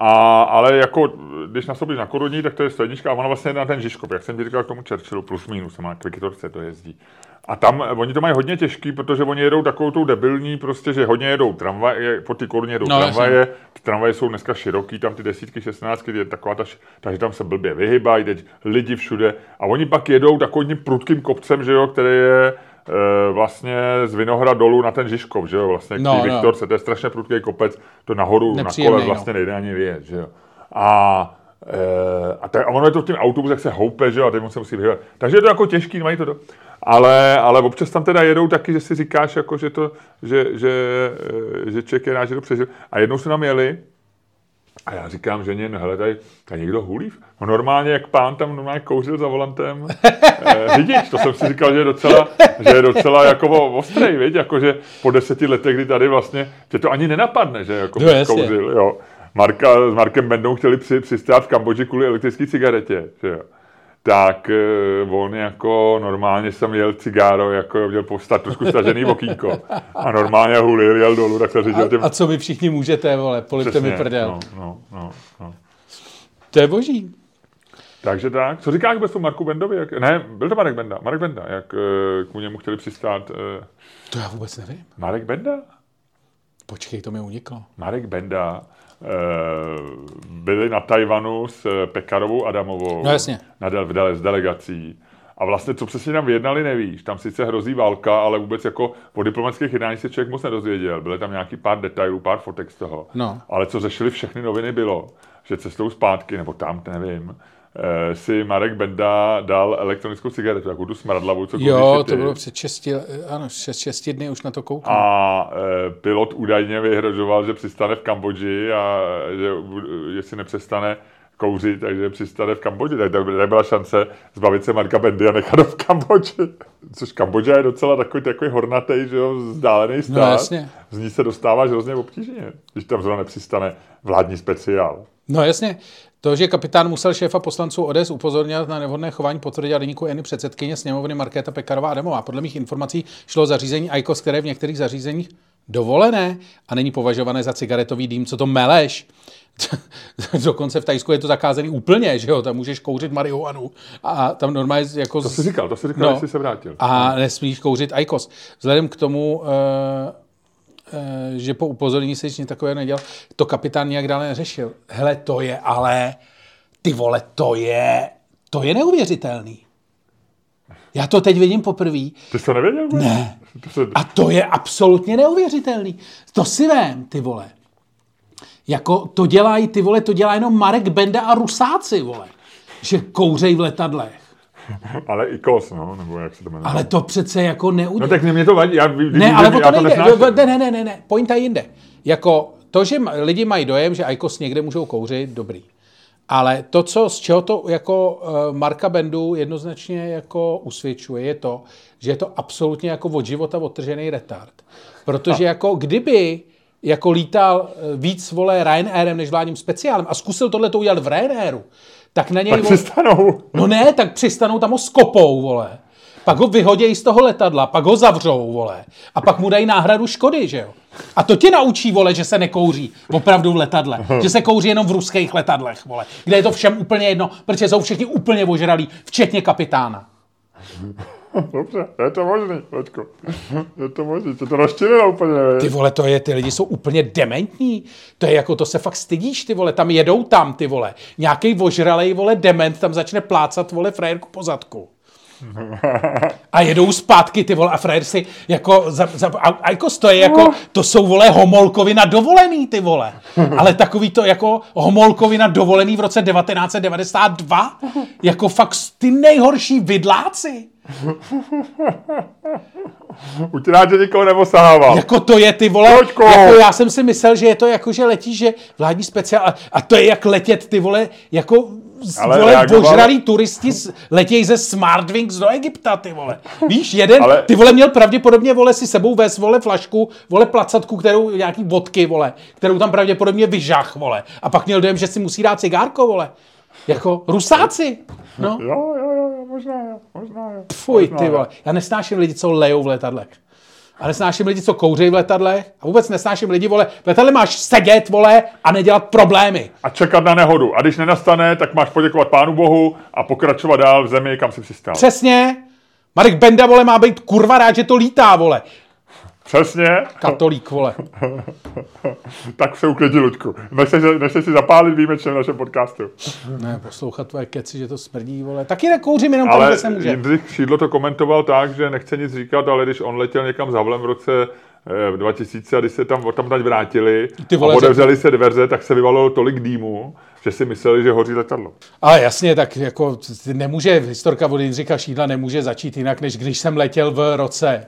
a, ale jako, když nastoupíš na Koruní, tak to je 101 a ona vlastně na ten Žižkov, jak jsem ti říkal k tomu Churchillu, plus minus, má kvikitorce to jezdí. A tam oni to mají hodně těžký, protože oni jedou takovou tou debilní, prostě, že hodně jedou tramvaje, po ty koruně jedou no, tramvaje, ty tramvaje jsou dneska široký, tam ty desítky, šestnáctky, je taková ta, takže tam se blbě vyhybají, teď lidi všude. A oni pak jedou takovým prudkým kopcem, že jo, který je, vlastně z Vinohra dolů na ten Žižkov, že jo, vlastně k No, no, no. Viktorce, to je strašně prudký kopec, to nahoru na kole vlastně no. nejde ani vyjet, že jo. A, e, a, tak, a ono je to v tím autobuse, jak se houpe, že jo, a teď on se musí vyhýbat. Takže je to jako těžký, mají to do... Ale, ale občas tam teda jedou taky, že si říkáš, jako, že, to, že, že, e, že člověk je rád, že to přežil. A jednou se nám jeli, a já říkám ženě, no hele, tady, tady někdo hulí. No normálně, jak pán tam normálně kouřil za volantem eh, řidič. To jsem si říkal, že je docela, že je docela jako o- ostrej, viď? Jako, že po deseti letech, kdy tady vlastně, tě to ani nenapadne, že jako No, no, kouřil, jo. Marka, s Markem Bendou chtěli při, přistát v Kambodži kvůli elektrické cigaretě, že jo. Tak eh, on jako normálně jsem jel cigáro, jako měl postat trošku stažený okýnko. A normálně hulil, jel dolů, tak se řídil těm... A, co vy všichni můžete, vole, polipte mi prdel. no, no, no, no. To je boží. Takže tak. Co říkáš bez Marku Bendovi? Jak, ne, byl to Marek Benda. Marek Benda, jak eh, k němu chtěli přistát. eh, To já vůbec nevím. Marek Benda? Počkej, to mi uniklo. Marek Benda eh, byli na Tajvanu s eh, Pekarovou Adamovou. No jasně. Na v dele, s delegací. A vlastně, co přesně tam vyjednali, nevíš. Tam sice hrozí válka, ale vůbec jako o diplomatických jednání se člověk moc nedozvěděl. Byly tam nějaký pár detailů, pár fotek z toho. No. Ale co řešili všechny noviny bylo, že cestou zpátky, nebo tam, nevím, si Marek Benda dal elektronickou cigaretu, jako tu smradlavou, co Jo, to bylo před 6, ano, 6, 6 dny už na to koukám. A e, pilot údajně vyhrožoval, že přistane v Kambodži a že jestli nepřestane kouřit, takže přistane v Kambodži. Tak to nebyla šance zbavit se Marka Bendy a nechat ho v Kambodži. Což Kambodža je docela takový, takový hornatý, že jo, vzdálený stát. No, jasně. Z ní se dostáváš hrozně obtížně, když tam zrovna nepřistane vládní speciál. No jasně. To, že kapitán musel šéfa poslanců ODS upozornit na nevhodné chování, potvrdila deníku Eny předsedkyně sněmovny Markéta Pekarová Adamová. Podle mých informací šlo o zařízení ICOS, které v některých zařízeních dovolené a není považované za cigaretový dým. Co to meleš? Dokonce v Tajsku je to zakázaný úplně, že jo, tam můžeš kouřit marihuanu a tam normálně jako... To jsi říkal, to jsi říkal, No. jsi se vrátil. a nesmíš kouřit ICOS. Vzhledem k tomu, eh, že po upozornění se nic takového nedělal, to kapitán nějak dále neřešil. Hele, to je ale, ty vole, to je, to je neuvěřitelný. Já to teď vidím poprvé. Ty jsi to nevěděl? Ne. Se, A to je absolutně neuvěřitelný. To si vem, ty vole. Jako to dělají, ty vole, to dělá jenom Marek Benda a Rusáci, vole. Že kouřej v letadlech. ale i kos, no, nebo jak se to jmenuje. Ale to přece jako neudělá. No tak mě to vadí, já, když Ne, ale o to nejde. nesnáším. Ne, ne, ne, ne, ne. Pointa je jinde. Jako to, že lidi mají dojem, že IQOS někde můžou kouřit, dobrý. Ale to, co, z čeho to jako uh, Marka Bendu jednoznačně jako usvědčuje, je to, že je to absolutně jako od života odtržený retard. Protože jako kdyby jako lítal eh, víc vole Ryanairem než vládním speciálem a zkusil tohle to udělat v Ryanairu, tak na něj... Tak přistanou. No ne, tak přistanou tam ho skopou, vole. Pak ho vyhodějí z toho letadla, pak ho zavřou, vole. A pak mu dají náhradu škody, že jo? A to tě naučí, vole, že se nekouří opravdu v letadle. Že se kouří jenom v ruských letadlech, vole. Kde je to všem úplně jedno, protože jsou všichni úplně ožralí, včetně kapitána. Dobře, je to možný, Vaďko. Je to možný, to to rozčililo úplně, Ty vole, to je, ty lidi jsou úplně dementní. To je jako, to se fakt stydíš, ty vole, tam jedou tam, ty vole. Nějaký ožralej, vole, dement tam začne plácat, vole, frajerku po zadku. A jedou zpátky, ty vole, a frajer si jako, za, za, a, a jako stojí, jako, to jsou, vole, homolkovi na dovolený, ty vole. Ale takový to, jako, homolkovi na dovolený v roce 1992, jako fakt ty nejhorší vidláci. Utíná, že nikoho neosahával. Jako to je ty vole, jako já jsem si myslel, že je to jako, že letí, že vládní speciál, a, a to je jak letět ty vole, jako Ale vole, reagoval- ožralí turisti letějí ze Smartwings do Egypta, ty vole. Víš, jeden, Ale- ty vole měl pravděpodobně, vole, si sebou vést, vole, flašku, vole, placatku, kterou, nějaký vodky, vole, kterou tam pravděpodobně vyžach, vole. A pak měl dojem, že si musí dát cigárko, vole. Jako rusáci. No, Jo, jo, jo, jo, možná jo, možná jo. fuj, možná ty vole. Já nesnáším lidi, co lejou v letadlech. A nesnáším lidi, co kouří v letadlech. A vůbec nesnáším lidi, vole, v letadle máš sedět, vole, a nedělat problémy. A čekat na nehodu. A když nenastane, tak máš poděkovat Pánu Bohu a pokračovat dál v zemi, kam si přistál. Přesně. Marek Benda, vole, má být kurva rád, že to lítá, vole. Přesně. Katolík, vole. tak se uklidí, Luďku. Než než si zapálit výjimečně v našem podcastu. Ne, poslouchat tvoje keci, že to smrdí, vole. Taky nekouřím, jenom ale tam, se může. Jindřich Šídlo to komentoval tak, že nechce nic říkat, ale když on letěl někam za v roce v 2000 a když se tam tam tady vrátili Ty vole, a otevřeli se dveře, tak se vyvalilo tolik dýmu, že si mysleli, že hoří letadlo. Ale jasně, tak jako nemůže, historka od Jindřicha Šídla nemůže začít jinak, než když jsem letěl v roce.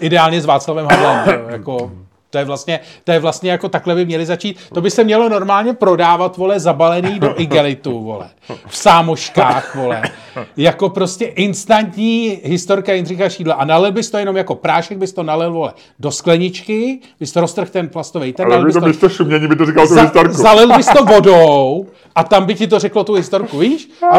Ideálně s Václavem Havlem, jako to je vlastně, to je vlastně jako takhle by měli začít. To by se mělo normálně prodávat, vole, zabalený do igelitu, vole. V sámoškách, vole. Jako prostě instantní historka Jindřicha Šídla. A nalil bys to jenom jako prášek, bys to nalil, vole, do skleničky, bys to roztrhl ten plastový ten. Ale by to, bys to šumění by to říkal tu historku. Zalil bys to vodou a tam by ti to řeklo tu historku, víš? A,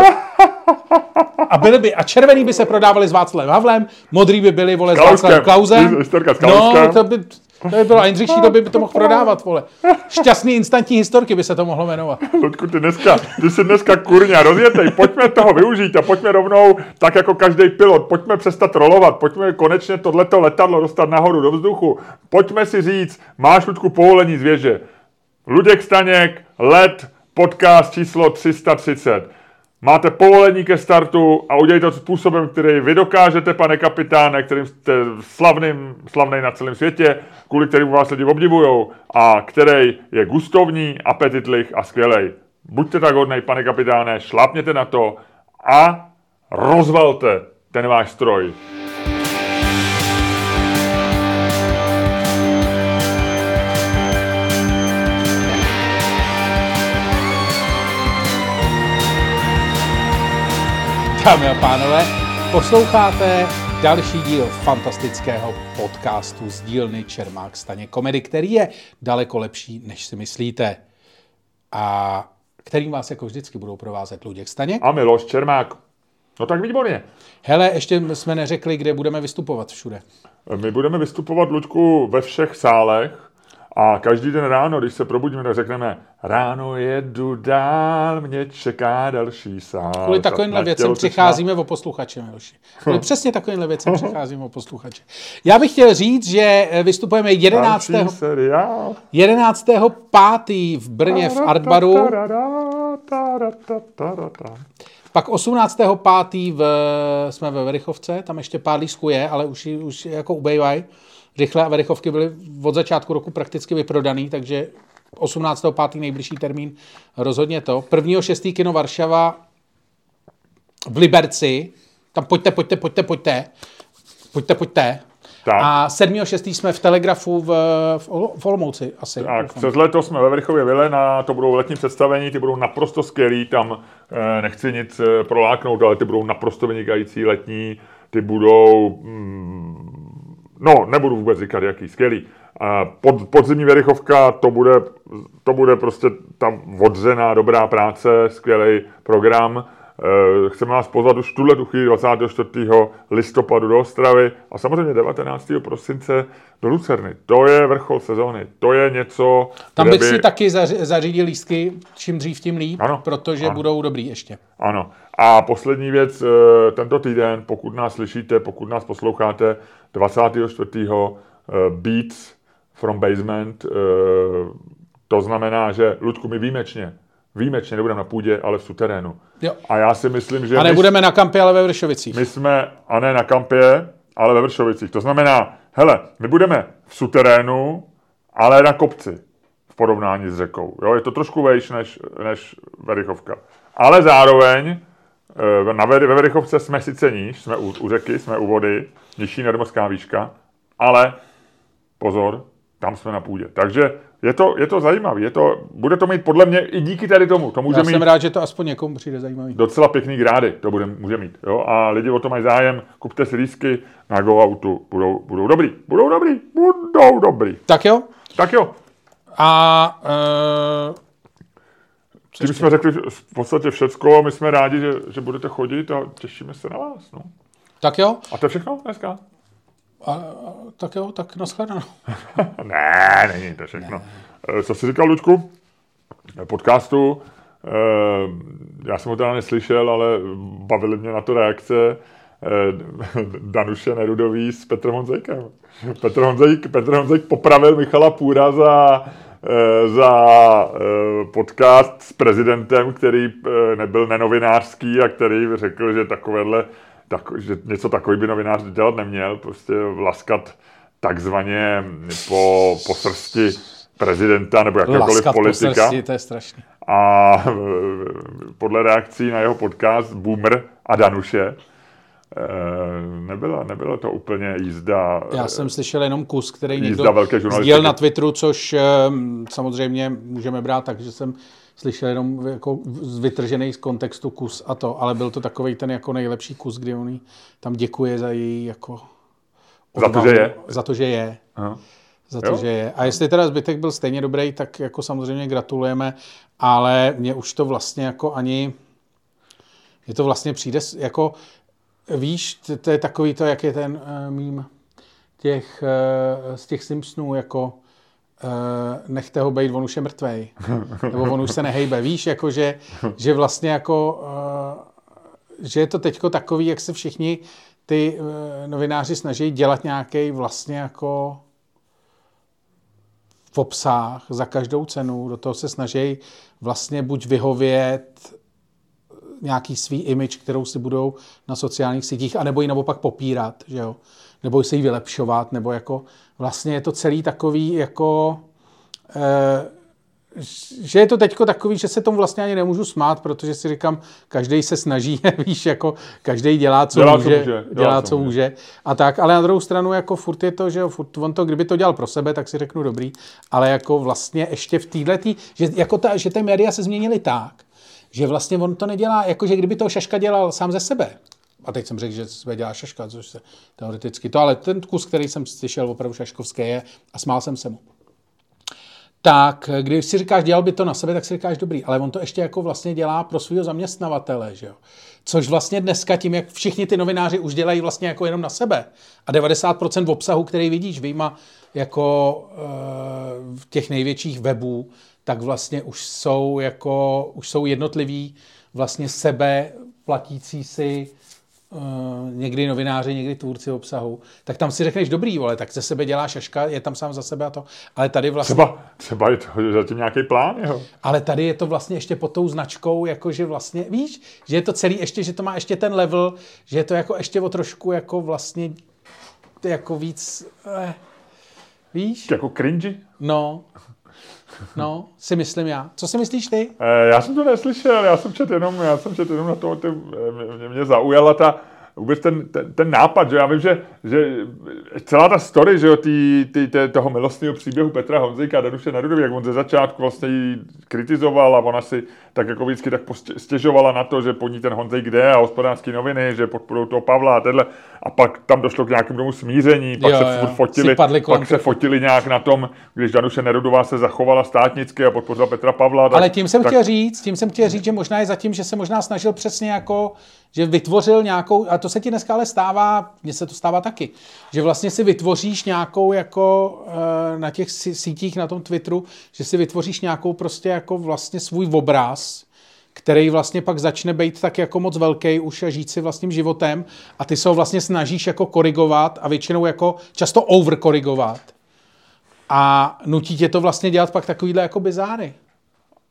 a, byly by, a červený by se prodávali s Václavem Havlem, modrý by byly, vole, s Václavem Klausem. Historka s no, to by, to by bylo, a Jindřich Šídlo by to mohl prodávat, vole. Šťastný instantní historky by se to mohlo jmenovat. Ludku, ty dneska, ty jsi dneska kurňa rozjetej, pojďme toho využít a pojďme rovnou, tak jako každý pilot, pojďme přestat rolovat, pojďme konečně tohleto letadlo dostat nahoru do vzduchu, pojďme si říct, máš Ludku povolení z věže. Luděk Staněk, let, podcast číslo 330. Máte povolení ke startu a udělejte to způsobem, který vy dokážete, pane kapitáne, kterým jste slavným, slavný na celém světě, kvůli kterým vás lidi obdivují a který je gustovní, apetitlich a skvělý. Buďte tak hodnej, pane kapitáne, šlápněte na to a rozvalte ten váš stroj. Dámy a pánové, posloucháte další díl fantastického podcastu z dílny Čermák Staně komedy, který je daleko lepší, než si myslíte. A kterým vás jako vždycky budou provázet Luděk Staněk. A Miloš Čermák. No tak výborně. Hele, ještě jsme neřekli, kde budeme vystupovat všude. My budeme vystupovat, Luďku, ve všech sálech a každý den ráno, když se probudíme, tak řekneme, ráno jedu dál, mě čeká další sál. Kvůli takovýmhle věcem přicházíme o posluchače, Miloši. Kvůli přesně takovýmhle věcem přicházíme o posluchače. Já bych chtěl říct, že vystupujeme 11. 11. 5. v Brně v Artbaru. Pak 18. 5. V, jsme ve Verichovce, tam ještě pár lísků je, ale už, už jako ubejvají rychle a Verichovky byly od začátku roku prakticky vyprodaný, takže 18.5. nejbližší termín rozhodně to. 1.6. kino Varšava v Liberci, tam pojďte, pojďte, pojďte, pojďte, pojďte, pojďte. Tak. A 7.6. jsme v Telegrafu v, v, v Olomouci asi. Tak, přes leto jsme ve Verchově Vilena, to budou letní představení, ty budou naprosto skvělý, tam eh, nechci nic eh, proláknout, ale ty budou naprosto vynikající letní, ty budou mm, no, nebudu vůbec říkat, jaký, skvělý. Pod, podzimní Věrychovka, to bude, to bude prostě tam odřená dobrá práce, skvělý program. Eh, chceme vás pozvat už tuhle tu chvíli 24. listopadu do Ostravy a samozřejmě 19. prosince do Lucerny. To je vrchol sezóny. To je něco, Tam bych by... si taky zařídil lístky, čím dřív, tím líp, ano, protože ano. budou dobrý ještě. Ano. A poslední věc, eh, tento týden, pokud nás slyšíte, pokud nás posloucháte, 24. Eh, Beats from Basement, to znamená, že Ludku, my výjimečně výjimečně nebudeme na půdě, ale v suterénu. Jo. A já si myslím, že... A nebudeme my, na kampě, ale ve Vršovicích. My jsme, a ne na kampě, ale ve Vršovicích. To znamená, hele, my budeme v suterénu, ale na kopci v porovnání s řekou. Jo, je to trošku vejš než, než Verichovka. Ale zároveň eh, na, ve Verichovce jsme sice níž, jsme u, u řeky, jsme u vody, nižší nadmorská výška, ale pozor, tam jsme na půdě. Takže je to, je to zajímavé. Je to, bude to mít podle mě i díky tady tomu. To může Já mít jsem rád, že to aspoň někomu přijde zajímavý. Docela pěkný grády to bude, může mít. Jo? A lidi o to mají zájem. Kupte si lísky na Go Autu. Budou, budou dobrý. Budou dobrý. Budou dobrý. Tak jo. Tak jo. A uh... Tím jsme řekli v podstatě všecko. My jsme rádi, že, že budete chodit a těšíme se na vás. No. Tak jo. A to je všechno dneska? A, tak jo, tak nashledanou. ne, není to všechno. Ne. Co jsi říkal, Luďku? Podcastu. Eh, já jsem ho teda neslyšel, ale bavili mě na to reakce. Danuše Nerudový s Petrem Honzejkem. Petr Honzejk, Petr Honzejk popravil Michala Půra za, za podcast s prezidentem, který nebyl nenovinářský a který řekl, že takovéhle, tak, že něco takový by novinář dělat neměl, prostě laskat takzvaně po, po srsti prezidenta nebo jakéhokoliv politika. Po srsti, to je strašné. A podle reakcí na jeho podcast Boomer a Danuše eh, nebyla, nebyla to úplně jízda. Já jsem slyšel jenom kus, který někdo sdělil na Twitteru, což eh, samozřejmě můžeme brát tak, že jsem slyšel jenom jako vytržený z kontextu kus a to, ale byl to takový ten jako nejlepší kus, kdy on tam děkuje za její jako za to, že je? Za to, že je. Aha. Za to, jo? že je. A jestli teda zbytek byl stejně dobrý, tak jako samozřejmě gratulujeme, ale mně už to vlastně jako ani... Je to vlastně přijde jako... Víš, to, to je takový to, jak je ten uh, mým těch, uh, z těch Simpsonů, jako uh, nechte ho být, on už je mrtvej. Nebo on už se nehejbe. Víš, jako že, že vlastně jako... Uh, že je to teďko takový, jak se všichni ty eh, novináři snaží dělat nějaký vlastně jako v obsah za každou cenu. Do toho se snaží vlastně buď vyhovět nějaký svý image, kterou si budou na sociálních sítích, anebo ji naopak popírat, že jo? Nebo se ji vylepšovat, nebo jako vlastně je to celý takový jako eh, že je to teďko takový, že se tomu vlastně ani nemůžu smát, protože si říkám, každý se snaží, víš, jako každý dělá, co dělá, může, co může, dělá, dělá, co může. může. A tak, ale na druhou stranu, jako furt je to, že furt, on to, kdyby to dělal pro sebe, tak si řeknu dobrý, ale jako vlastně ještě v této, že, jako ta, že ty média se změnily tak, že vlastně on to nedělá, jako že kdyby to Šaška dělal sám ze sebe, a teď jsem řekl, že sebe dělá Šaška, což se teoreticky to, ale ten kus, který jsem slyšel opravdu šaškovské je a smál jsem se mu tak když si říkáš, dělal by to na sebe, tak si říkáš dobrý, ale on to ještě jako vlastně dělá pro svého zaměstnavatele, že jo. Což vlastně dneska tím, jak všichni ty novináři už dělají vlastně jako jenom na sebe a 90% v obsahu, který vidíš vyjma jako uh, těch největších webů, tak vlastně už jsou jako, už jsou jednotliví vlastně sebe platící si někdy novináři, někdy tvůrci obsahu, tak tam si řekneš, dobrý, vole, tak ze sebe dělá šaška, je tam sám za sebe a to. Ale tady vlastně... Třeba, třeba je to zatím nějaký plán, jo. Ale tady je to vlastně ještě pod tou značkou, jakože vlastně, víš, že je to celý ještě, že to má ještě ten level, že je to jako ještě o trošku jako vlastně jako víc, eh, víš? Jako cringy? No, No, si myslím já. Co si myslíš ty? Eh, já jsem to neslyšel, já jsem četl jenom, já jsem četl jenom na to, ty, mě, mě zaujala ta, vůbec ten, ten, ten nápad, že já vím, že, že celá ta story, že jo, tý, tý, tý, toho milostného příběhu Petra Honzíka a Danuše Nerudový, jak on ze začátku vlastně ji kritizoval a ona si tak jako vždycky tak stěžovala na to, že po ní ten Honzík jde a hospodářské noviny, že podporují toho Pavla a tenhle. A pak tam došlo k nějakému tomu smíření, pak jo, se jo. fotili, pak se fotili nějak na tom, když Danuše Nerudová se zachovala státnicky a podpořila Petra Pavla. Tak, Ale tím jsem tak... chtěl říct, tím jsem chtěl říct, že možná je zatím, že se možná snažil přesně jako že vytvořil nějakou, a to se ti dneska ale stává, mně se to stává taky, že vlastně si vytvoříš nějakou jako eh, na těch sítích, na tom Twitteru, že si vytvoříš nějakou prostě jako vlastně svůj obraz, který vlastně pak začne být tak jako moc velký už a žít si vlastním životem a ty se ho vlastně snažíš jako korigovat a většinou jako často overkorigovat. A nutí tě to vlastně dělat pak takovýhle jako bizáry.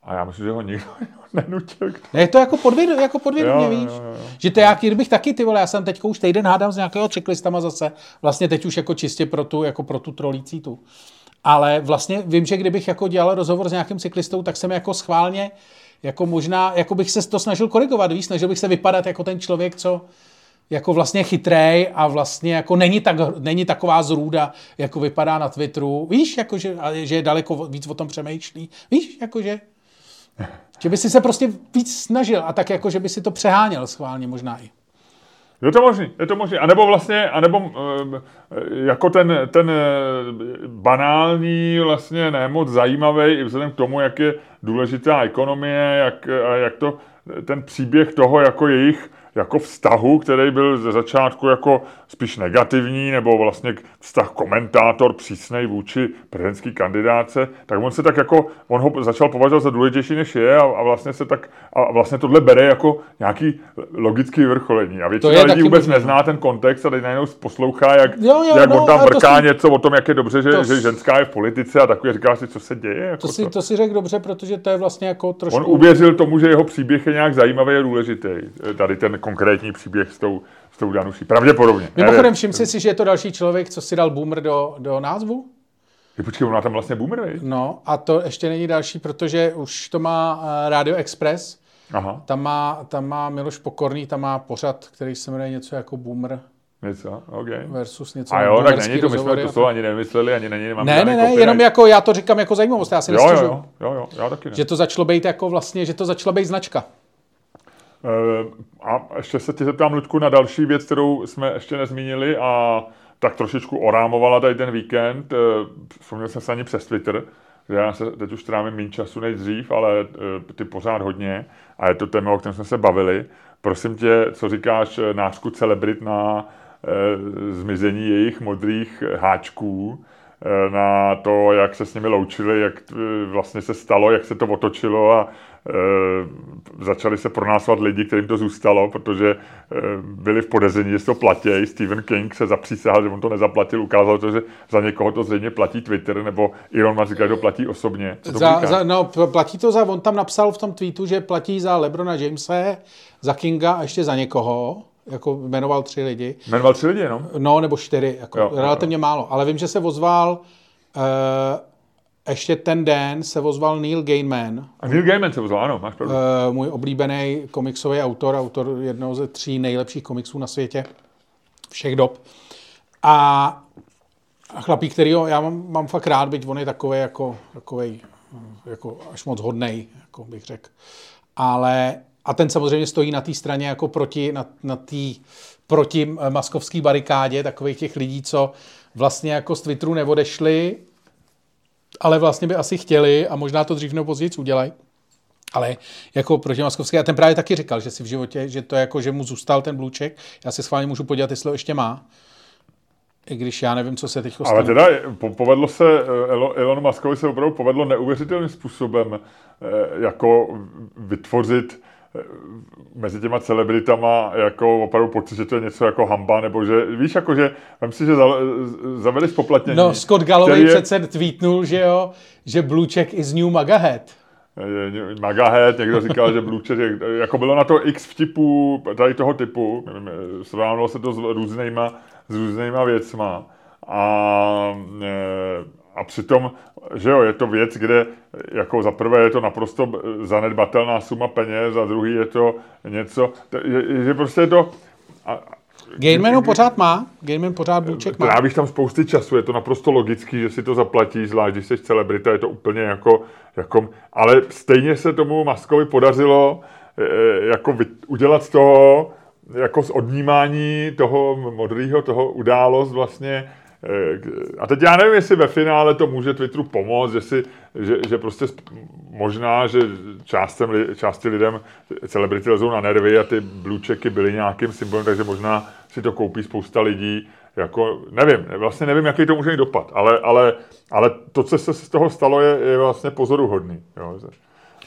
A já myslím, že ho nikdo nenutil. Ne, je to jako, podvěd, jako podvědomě, víš? Jo, jo. Že to já, kdybych taky, ty vole, já jsem teď už týden hádám s nějakého cyklistama zase, vlastně teď už jako čistě pro tu, jako pro tu trolící tu. Ale vlastně vím, že kdybych jako dělal rozhovor s nějakým cyklistou, tak jsem jako schválně, jako možná, jako bych se to snažil korigovat, víš, snažil bych se vypadat jako ten člověk, co, jako vlastně chytrej a vlastně jako není, tak, není taková zrůda, jako vypadá na Twitteru. Víš, jako že, že je daleko víc o tom přemýšlí. Víš, jakože že by si se prostě víc snažil a tak jako, že by si to přeháněl schválně možná i. Je to možný, je to možný. A nebo vlastně, a nebo eh, jako ten, ten eh, banální, vlastně nemoc zajímavý i vzhledem k tomu, jak je důležitá ekonomie, jak, a jak to, ten příběh toho jako jejich jako vztahu, který byl ze začátku jako spíš negativní, nebo vlastně vztah komentátor přísnej vůči prezidentský kandidáce, tak on se tak jako, on ho začal považovat za důležitější, než je a, a vlastně se tak, a vlastně tohle bere jako nějaký logický vyvrcholení. A většina lidí vůbec možná. nezná ten kontext a teď najednou poslouchá, jak, jo, jo, jak no, on tam vrká si, něco o tom, jak je dobře, že, to, že ženská je v politice a takový říká si, co se děje. Jako to, si, to. to si řekl dobře, protože to je vlastně jako trošku... On uvěřil tomu, že jeho příběh je nějak zajímavý a důležitý. Tady ten konkrétní příběh s tou, s tou Danuší. Pravděpodobně. Mimochodem, všim si si, že je to další člověk, co si dal boomer do, do názvu? Je, počkej, ona tam vlastně boomer, vej? No, a to ještě není další, protože už to má uh, Radio Express. Aha. Tam má, tam má Miloš Pokorný, tam má pořad, který se jmenuje něco jako Boomer. Něco, OK. Versus něco. A jo, tak není to, my jsme to slovo ani nevymysleli, ani není, nemám Ne, ne, ne, jenom jako já to říkám jako zajímavost, já si jo, jo, jo, jo, jo, já taky ne. Že to začalo být jako vlastně, že to začalo být značka. Eh, a ještě se ti zeptám, Ludku, na další věc, kterou jsme ještě nezmínili a tak trošičku orámovala tady ten víkend. Eh, vzpomněl jsem se ani přes Twitter, že já se teď už trávím méně času než dřív, ale eh, ty pořád hodně a je to téma, o kterém jsme se bavili. Prosím tě, co říkáš nářku celebrit na zmizení jejich modrých háčků, na to, jak se s nimi loučili, jak vlastně se stalo, jak se to otočilo a Eh, začali se pronásovat lidi, kterým to zůstalo, protože eh, byli v podezření, že to platí. Stephen King se zapřísahal, že on to nezaplatil, ukázal to, že za někoho to zřejmě platí Twitter, nebo Elon Musk říká, že to platí osobně. to za, za, no, platí to za, on tam napsal v tom tweetu, že platí za Lebrona Jamese, za Kinga a ještě za někoho jako jmenoval tři lidi. Jmenoval tři lidi jenom? No, nebo čtyři, jako jo, relativně jo. málo. Ale vím, že se ozval uh, ještě ten den se ozval Neil Gaiman. A Neil Gaiman se ozval, ano, máš pravdu. Uh, můj oblíbený komiksový autor, autor jednoho ze tří nejlepších komiksů na světě všech dob. A chlapík, který já mám, mám fakt rád, byť on je takový jako, takovej, jako až moc hodnej, jako bych řekl. Ale a ten samozřejmě stojí na té straně jako proti, na, na tý, proti maskovské barikádě takových těch lidí, co vlastně jako z Twitteru neodešli ale vlastně by asi chtěli a možná to dřív nebo později udělají. Ale jako proti Maskovský, a ten právě taky říkal, že si v životě, že to jako, že mu zůstal ten blůček, já se schválně můžu podívat, jestli ho ještě má, i když já nevím, co se teď stane. Ale teda povedlo se, eh, Elon Muskovi se opravdu povedlo neuvěřitelným způsobem eh, jako vytvořit Eh, mezi těma celebritama jako opravdu pocit, že to je něco jako hamba, nebo že, víš, jako že, vem si, že zavedli spoplatnění. No, Scott Galloway je... přece tweetnul, že jo, že Bluček is new Magahead. Magahead, někdo říkal, že Bluček, jako bylo na to x vtipů tady toho typu, srovnalo se to s různýma, s různýma věcma. A e, a přitom, že jo, je to věc, kde jako za prvé je to naprosto zanedbatelná suma peněz, za druhý je to něco, že, že prostě je to... A, Gainmanu pořád má, Gainman pořád Bluček má. Trávíš tam spousty času, je to naprosto logický, že si to zaplatíš, zvlášť když jsi celebrita, je to úplně jako, jako ale stejně se tomu Maskovi podařilo e, e, jako udělat z toho, jako z odnímání toho modrého, toho událost vlastně a teď já nevím, jestli ve finále to může Twitteru pomoct, že, si, že, že prostě možná, že částem, části lidem celebrity lezou na nervy a ty blučeky byly nějakým symbolem, takže možná si to koupí spousta lidí. Jako, nevím, vlastně nevím, jaký to může mít dopad, ale, ale, ale to, co se z toho stalo, je, je vlastně pozoruhodný. Jo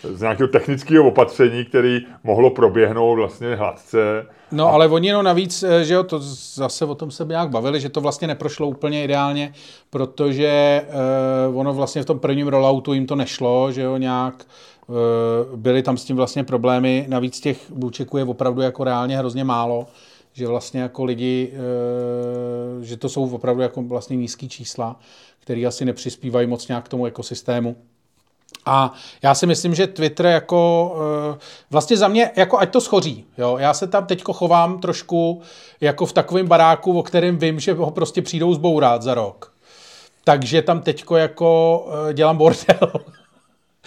z nějakého technického opatření, který mohlo proběhnout vlastně hladce. No, a... ale oni no navíc, eh, že jo, to zase o tom se nějak bavili, že to vlastně neprošlo úplně ideálně, protože uh, ono vlastně v tom prvním rolloutu jim to nešlo, že jo, nějak uh, byly tam s tím vlastně problémy, navíc těch bůčeků je opravdu jako reálně hrozně málo, že vlastně jako lidi, že to jsou opravdu jako vlastně nízký čísla, které asi nepřispívají moc nějak k tomu ekosystému. A já si myslím, že Twitter jako eh, vlastně za mě, jako ať to schoří. Jo? Já se tam teďko chovám trošku jako v takovém baráku, o kterém vím, že ho prostě přijdou zbourat za rok. Takže tam teďko jako eh, dělám bordel.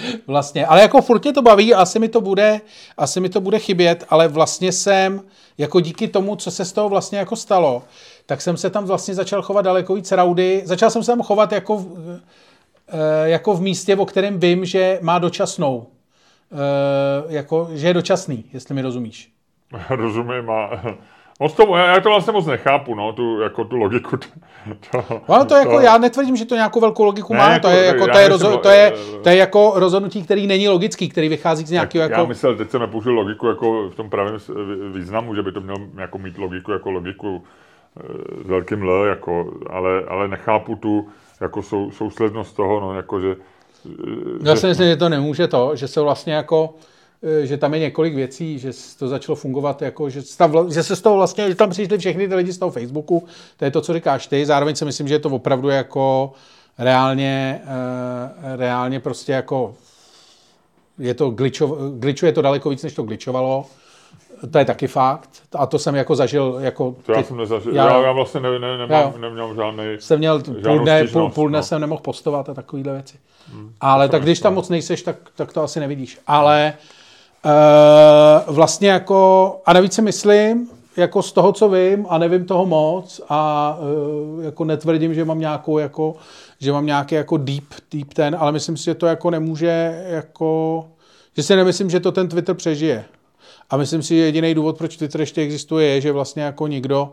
vlastně. Ale jako furt mě to baví, asi mi to bude, asi mi to bude chybět, ale vlastně jsem, jako díky tomu, co se z toho vlastně jako stalo, tak jsem se tam vlastně začal chovat daleko víc raudy. Začal jsem se tam chovat jako jako v místě, o kterém vím, že má dočasnou. Eh, jako, že je dočasný, jestli mi rozumíš. Rozumím a Moc to, já to vlastně moc nechápu, no, tu, jako tu logiku. To, to, no, to jako, to, já netvrdím, že to nějakou velkou logiku ne, má, to je, jako, to, je rozho- to, je, to je jako rozhodnutí, který není logický, který vychází z nějakého jako... Já myslel, teď jsem nepoužil logiku jako v tom pravém významu, že by to mělo jako mít logiku jako logiku e, s velkým L, jako, ale, ale nechápu tu jako sou, souslednost toho, no, jako, že... Já si myslím, že to nemůže to, že se vlastně jako Eh, že tam je několik věcí, že to začalo fungovat, jako, že, stav, že se z toho vlastně, že tam přišli všechny ty lidi z toho Facebooku, to je to, co říkáš ty, zároveň si myslím, že je to opravdu jako reálně, eh, reálně prostě jako je to glitcho, glitchuje to daleko víc, než to glitchovalo. To je taky fakt. A to jsem jako zažil. Jako to já jsem nezažil. Já, já, já vlastně ne, ne, nemám, neměl žádný. Jsem měl půl dne, půl, půl dne no. jsem nemohl postovat a takovéhle věci. Hmm, Ale tak když tam moc nejseš, tak, tak to asi nevidíš. Ale Uh, vlastně jako, a navíc si myslím, jako z toho, co vím, a nevím toho moc, a uh, jako netvrdím, že mám nějakou, jako, že mám nějaký jako deep, deep ten, ale myslím si, že to jako nemůže, jako, že si nemyslím, že to ten Twitter přežije. A myslím si, že jediný důvod, proč Twitter ještě existuje, je, že vlastně jako nikdo,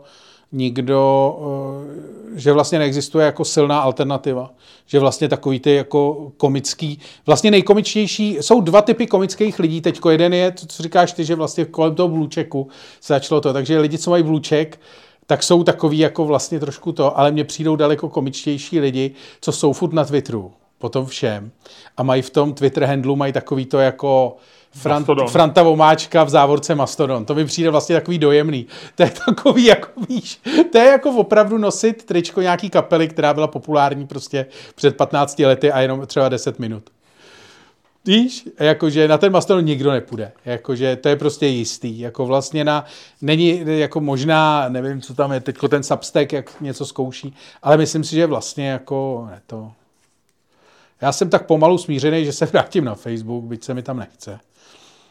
nikdo, eh, že vlastně neexistuje jako silná alternativa. Že vlastně takový ty jako komický, vlastně nejkomičnější, jsou dva typy komických lidí. Teďko jeden je, co říkáš ty, že vlastně kolem toho blůčeku se začalo to. Takže lidi, co mají blůček, tak jsou takový jako vlastně trošku to, ale mně přijdou daleko komičtější lidi, co jsou furt na Twitteru, potom všem. A mají v tom Twitter handlu, mají takový to jako, Frant, Franta Vomáčka v závorce Mastodon. To mi přijde vlastně takový dojemný. To je takový, jako víš, to je jako opravdu nosit tričko nějaký kapely, která byla populární prostě před 15 lety a jenom třeba 10 minut. Víš, jakože na ten Mastodon nikdo nepůjde. Jakože to je prostě jistý. Jako vlastně na, není jako možná, nevím, co tam je, teďko ten Substack, jak něco zkouší, ale myslím si, že vlastně jako ne to. Já jsem tak pomalu smířený, že se vrátím na Facebook, byť se mi tam nechce.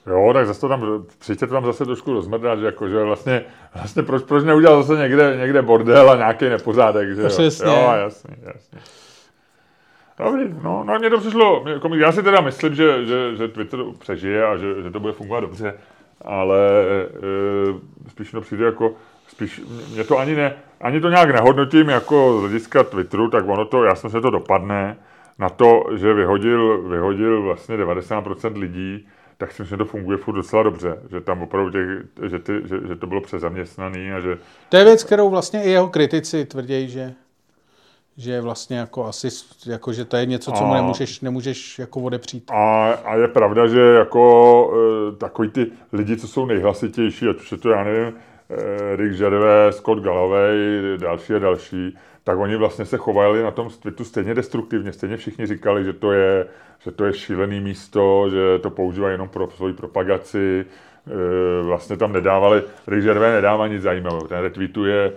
Jo, tak zase to tam, přijďte to tam zase trošku rozmrdat, že, jako, že vlastně, vlastně proč, proč neudělal zase někde, někde bordel a nějaký nepořádek, že jo? Přesně. Jo, jasně, jasně. Dobrý, no, no mně to přišlo, jako, já si teda myslím, že, že, že Twitter přežije a že, že to bude fungovat dobře, ale e, spíš to přijde jako, spíš mě to ani ne, ani to nějak nehodnotím jako z hlediska Twitteru, tak ono to, já jsem se to dopadne na to, že vyhodil, vyhodil vlastně 90% lidí, tak si myslím, že to funguje furt docela dobře, že tam opravdu těch, že, ty, že, že to bylo přezaměstnaný a že... To je věc, kterou vlastně i jeho kritici tvrdí, že že je vlastně jako asi, jako že to je něco, co mu nemůžeš, nemůžeš jako odepřít. A, a je pravda, že jako e, takový ty lidi, co jsou nejhlasitější, ať už je to, já nevím, e, Rick Gervais, Scott Galloway, další a další, tak oni vlastně se chovali na tom Twitteru stejně destruktivně. Stejně všichni říkali, že to je, že to je šílený místo, že to používají jenom pro svoji propagaci. E, vlastně tam nedávali, Gervais nedává nic zajímavého. Ten retweetuje,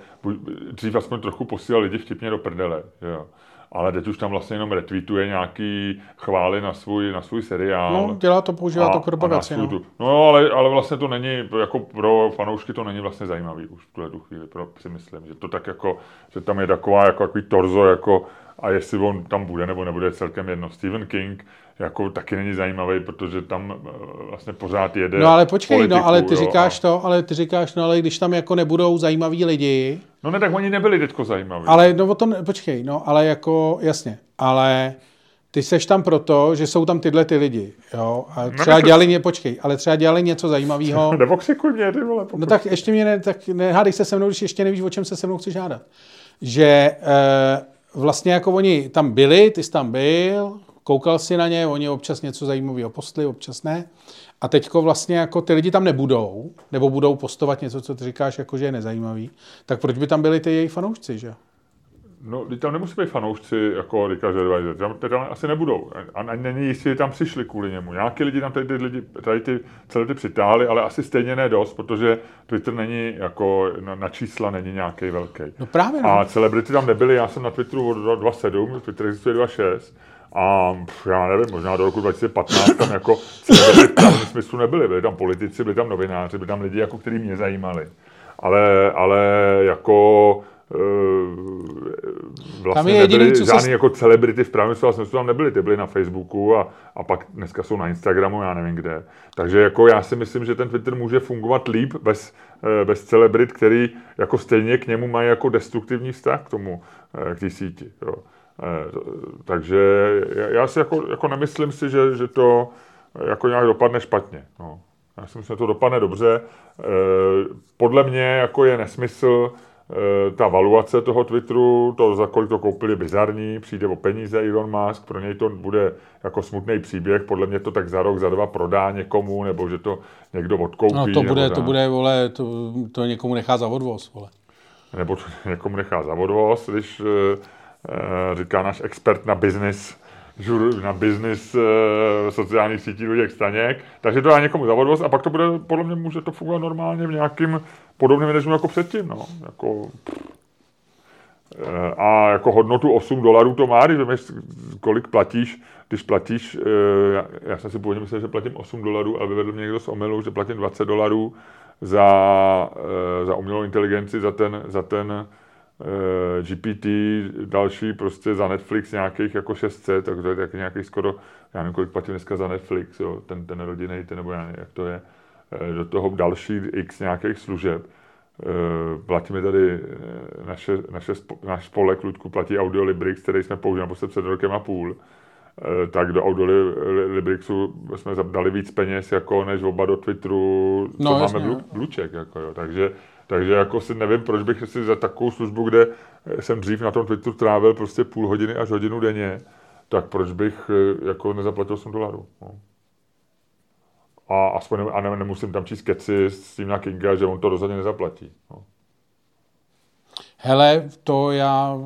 dřív aspoň trochu posílal lidi vtipně do prdele. Jo ale teď už tam vlastně jenom retweetuje nějaký chvály na svůj, na svůj seriál. No, dělá to, používá a, to k propagaci. No. no, ale, ale vlastně to není, jako pro fanoušky to není vlastně zajímavý už v tuhle chvíli, pro, si myslím, že to tak jako, že tam je taková jako takový torzo, jako a jestli on tam bude nebo nebude celkem jedno. Stephen King jako taky není zajímavý, protože tam eh, vlastně pořád jede No ale počkej, politiku, no ale ty jo, říkáš a... to, ale ty říkáš, no ale když tam jako nebudou zajímaví lidi. No ne, tak oni nebyli teďko zajímaví. Ale no o tom, počkej, no ale jako, jasně, ale ty seš tam proto, že jsou tam tyhle ty lidi, jo, a no, třeba no, dělali, ně, počkej, ale třeba dělali něco zajímavého. Nevokřikuj mě, ty vole. Pokud. No tak ještě mě, ne, tak nehádej se se mnou, když ještě nevíš, o čem se se mnou chci žádat. Že e, vlastně jako oni tam byli, ty jsi tam byl, koukal si na ně, oni občas něco zajímavého postli, občas ne. A teďko vlastně jako ty lidi tam nebudou, nebo budou postovat něco, co ty říkáš, jako že je nezajímavý, tak proč by tam byli ty její fanoušci, že? No, tam nemusí být fanoušci jako Ricka Gervaise, tam, tam asi nebudou. A ani není jistý, že tam přišli kvůli němu. Nějaký lidi tam tady ty lidi, tady ty, celé ty přitáhli, ale asi stejně ne dost, protože Twitter není jako, na, na čísla není nějaký velký. No právě. No. A celebrity tam nebyly, já jsem na Twitteru od 2.7, Twitter existuje 2.6, a já nevím, možná do roku 2015 tam jako v smyslu nebyly. Byli tam politici, byli tam novináři, byli tam lidi, jako, který mě zajímali. Ale, ale jako Eh, vlastně Tam je jediný, nebyly co se žádný s- jako celebrity v pravém slova smyslu tam nebyly, ty byly na Facebooku a, a pak dneska jsou na Instagramu, já nevím kde. Takže jako já si myslím, že ten Twitter může fungovat líp bez, eh, bez celebrit, který jako stejně k němu mají jako destruktivní vztah k tomu, eh, k té síti. Jo. Eh, Takže já- si jako, jako nemyslím si, že, že to jako nějak dopadne špatně. No. Já si myslím, že to dopadne dobře. Eh, Podle mě jako je nesmysl eh, ta valuace toho Twitteru, to za kolik to koupili, bizarní, přijde o peníze Elon Musk, pro něj to bude jako smutný příběh, podle mě to tak za rok, za dva prodá někomu, nebo že to někdo odkoupí. No to bude, dá, to bude, vole, to, to někomu nechá za odvoz, vole. Nebo to někomu nechá za odvoz, když eh, eh, říká náš expert na business, na business eh, sociálních sítí Luděk Staněk, takže to dá někomu za odvoz a pak to bude, podle mě může to fungovat normálně v nějakým podobném režimu jako předtím, no. Jako, Eh, a jako hodnotu 8 dolarů to má, když víš, kolik platíš, když platíš, eh, já, já jsem si původně myslel, že platím 8 dolarů, ale vyvedl mě někdo z omylu, že platím 20 dolarů za, eh, za umělou inteligenci, za ten, za ten eh, GPT, další prostě za Netflix nějakých jako 600, tak to je taky nějakých skoro, já nevím, kolik platím dneska za Netflix, jo, ten, ten rodinný, ten, nebo já nevím, jak to je, Eh, do toho další x nějakých služeb. Eh, platíme tady eh, naše, naše, spo- náš spolek Ludku platí Audiolibrix, který jsme použili naposled před rokem a půl. Eh, tak do Audiolibrixu jsme dali víc peněz jako než oba do Twitteru, co No, máme jasně, blu, no. bluček. Jako, jo. Takže, takže jako si nevím, proč bych si za takovou službu, kde jsem dřív na tom Twitteru trávil prostě půl hodiny až hodinu denně, tak proč bych eh, jako nezaplatil 8 dolarů. No. A aspoň a ne, nemusím tam číst keci s Stephena Kinga, že on to rozhodně nezaplatí. No. Hele, to já,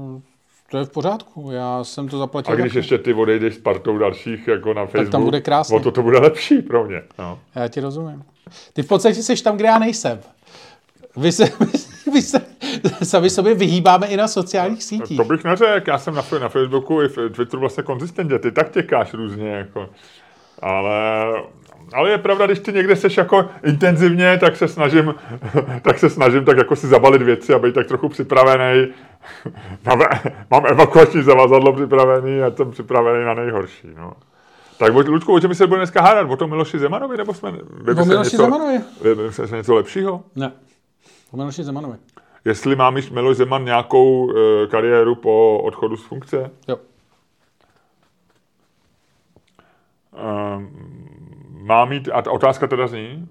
to je v pořádku, já jsem to zaplatil. A když taky. ještě ty odejdeš s partou dalších jako na Facebook, tam bude krásně. o to to bude lepší pro mě. No. Já ti rozumím. Ty v podstatě jsi tam, kde já nejsem. Vy se, vy se sami sobě vyhýbáme i na sociálních sítích. To bych neřekl, já jsem na, na Facebooku i v Twitteru vlastně konzistentně, ty tak těkáš různě, jako. Ale, ale je pravda, když ty někde seš jako intenzivně, tak se snažím, tak se snažím tak jako si zabalit věci a být tak trochu připravený. Mám, mám evakuační zavazadlo připravený a jsem připravený na nejhorší, no. Tak Luďku, o čem se bude dneska hádat? O tom Miloši Zemanovi, nebo jsme... O Miloši Zemanovi. Vymysleli něco lepšího? Ne. Po Miloši Zemanovi. Jestli má mít Miloš Zeman nějakou e, kariéru po odchodu z funkce? Jo. E, má mít, a ta otázka teda zní,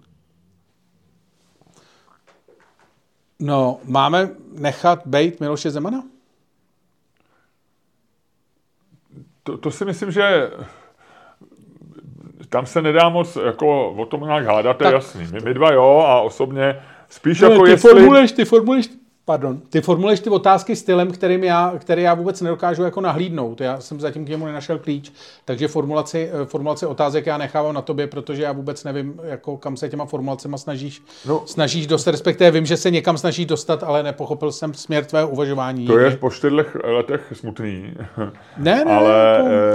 No, máme nechat bejt Miloše Zemana? to, to si myslím, že tam se nedá moc jako o tom nějak hádat, to je jasný. My, my dva jo a osobně spíš Ne, jako ty jestli... formuluješ, ty formuluješ, pardon, ty formuluješ ty otázky stylem, kterým já, který já vůbec nedokážu jako nahlídnout. Já jsem zatím k němu nenašel klíč, takže formulaci, eh, formulaci otázek já nechávám na tobě, protože já vůbec nevím, jako kam se těma formulacema snažíš, No. no. snažíš dostat, respektive vím, že se někam snaží dostat, ale nepochopil jsem směr tvého uvažování. To je po čtyřech letech smutný. Ne, ne, ale,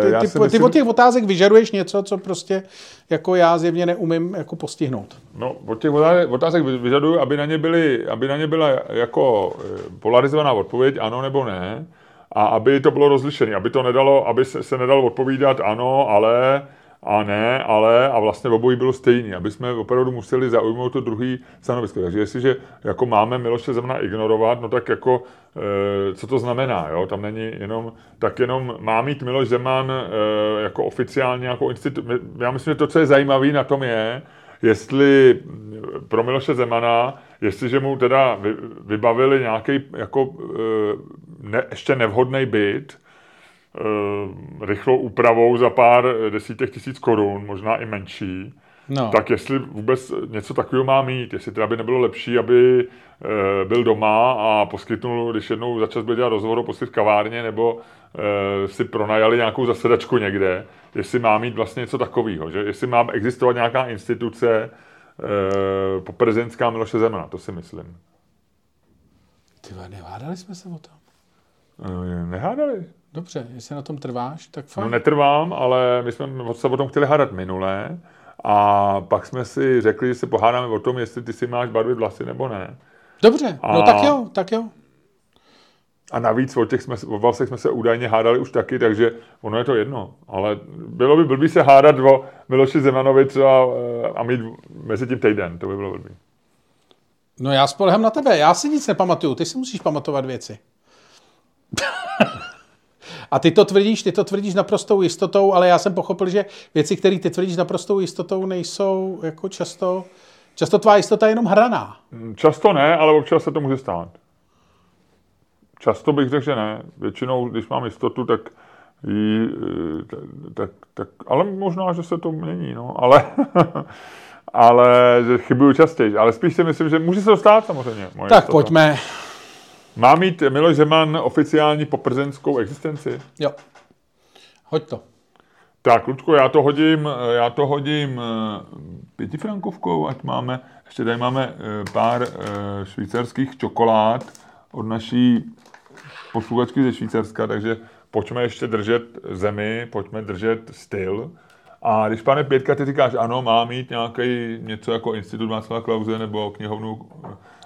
jako, ty, ty, ty myslím- od těch otázek vyžaduješ něco, co prostě jako já zjevně neumím jako postihnout. No, od těch otázek, otázek vy- vyžaduju, aby na, ně byly, aby na ně byla jako eh, polarizovaná odpověď, ano nebo ne, a aby to bylo rozlišené, aby to nedalo, aby se, se nedalo odpovídat ano, ale a ne, ale a vlastně obojí bylo stejný, aby jsme opravdu museli zaujmout to druhý stanovisko. Takže jestliže jako máme Miloše Zemana ignorovat, no tak jako e, co to znamená, jo? Tam není jenom, tak jenom má mít Miloš Zeman e, jako oficiálně nějakou instituci. Já myslím, že to, co je zajímavé na tom je, jestli pro Miloše Zemana, jestliže mu teda vy, vybavili nějaký jako e, ne, ještě nevhodný byt, e, rychlou úpravou za pár desítek tisíc korun, možná i menší, No. tak jestli vůbec něco takového má mít, jestli teda by nebylo lepší, aby e, byl doma a poskytnul, když jednou začas byl dělat rozhovor, poskyt kavárně, nebo si pronajali nějakou zasedačku někde, jestli má mít vlastně něco takového, že jestli má existovat nějaká instituce e, po prezidentská Miloše Zemana, to si myslím. Ty nevádali jsme se o tom. E, nehádali. Dobře, jestli na tom trváš, tak fajn. No netrvám, ale my jsme se o tom chtěli hádat minulé a pak jsme si řekli, že se pohádáme o tom, jestli ty si máš barvit vlasy nebo ne. Dobře, A- no tak jo, tak jo. A navíc o těch jsme, o Valsech jsme se údajně hádali už taky, takže ono je to jedno. Ale bylo by blbý se hádat o Miloši Zemanovi třeba a mít mezi tím týden. To by bylo blbý. No já spolehám na tebe. Já si nic nepamatuju. Ty si musíš pamatovat věci. A ty to tvrdíš, ty to tvrdíš naprostou jistotou, ale já jsem pochopil, že věci, které ty tvrdíš naprostou jistotou, nejsou jako často, často tvá jistota je jenom hraná. Často ne, ale občas se to může stát. Často bych řekl, že ne. Většinou, když mám jistotu, tak jí, tak, tak, tak, ale možná, že se to mění, no, ale, ale že chybuju častěji. Ale spíš si myslím, že může se to stát samozřejmě. Moje tak jistota. pojďme má mít Miloš Zeman oficiální poprezenskou existenci? Jo. Hoď to. Tak, Ludko, já to hodím, já to hodím eh, pětifrankovkou, ať máme, ještě tady máme eh, pár eh, švýcarských čokolád od naší posluchačky ze Švýcarska, takže pojďme ještě držet zemi, pojďme držet styl. A když, pane Pětka, ty říkáš, ano, má mít nějaký něco jako Institut Václava Klauze nebo knihovnu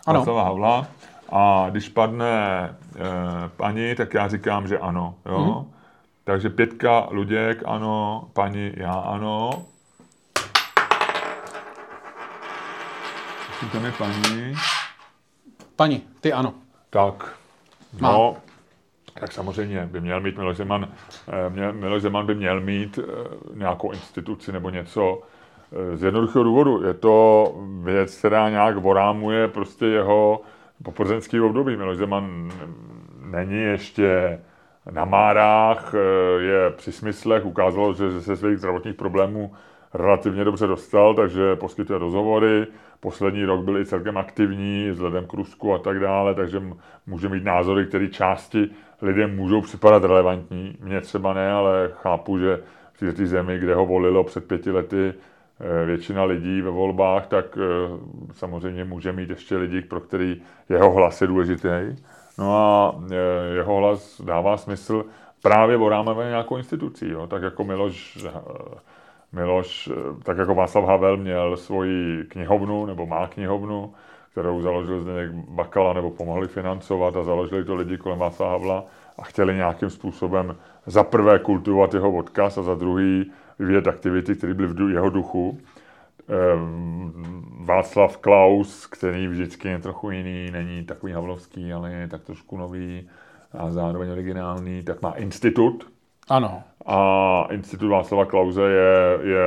Václava Havla, a když padne e, paní, tak já říkám, že ano. Jo? Mm-hmm. Takže pětka Luděk, ano, paní, já ano. Tam je paní. Paní, ty ano. Tak, no, Má. Tak samozřejmě by měl mít Miloš Zeman, eh, Miloš Zeman by měl mít eh, nějakou instituci nebo něco z jednoduchého důvodu. Je to věc, která nějak vorámuje prostě jeho po plzeňský období. Miloš Zeman není ještě na Márách, eh, je při smyslech, ukázalo, že se svých zdravotních problémů relativně dobře dostal, takže poskytuje rozhovory. Poslední rok byl i celkem aktivní vzhledem k Rusku a tak dále, takže může mít názory, které části lidem můžou připadat relevantní. Mně třeba ne, ale chápu, že v té zemi, kde ho volilo před pěti lety Eh, většina lidí ve volbách, tak eh, samozřejmě může mít ještě lidi, pro který jeho hlas je důležitý. No a eh, jeho hlas dává smysl právě o nějakou institucí, jo? tak jako Miloš, Miloš, tak jako Václav Havel měl svoji knihovnu, nebo má knihovnu, kterou založil Zdeněk Bakala, nebo pomohli financovat a založili to lidi kolem Václava Havla a chtěli nějakým způsobem za prvé kultivovat jeho odkaz a za druhý vyvíjet aktivity, které byly v jeho duchu. Ehm, Václav Klaus, který vždycky je trochu jiný, není takový havlovský, ale je tak trošku nový a zároveň originální, tak má institut. Ano. A institut Václava Klauze je, je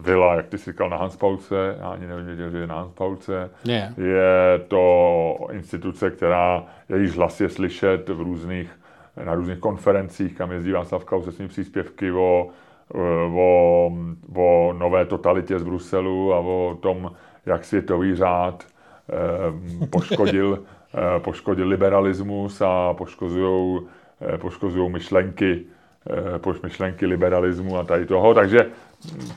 vila, jak ty jsi říkal, na Hanspauce. Já ani nevěděl, že je na Hanspauce. Je. Je to instituce, která, jejíž hlas je slyšet v různých, na různých konferencích, kam jezdí Václav Klaus se svými příspěvky o Eh, o, o nové totalitě z Bruselu a o tom, jak světový řád eh, poškodil, eh, poškodil liberalismus a poškozují poškozují myšlenky, myšlenky liberalismu a tady toho. Takže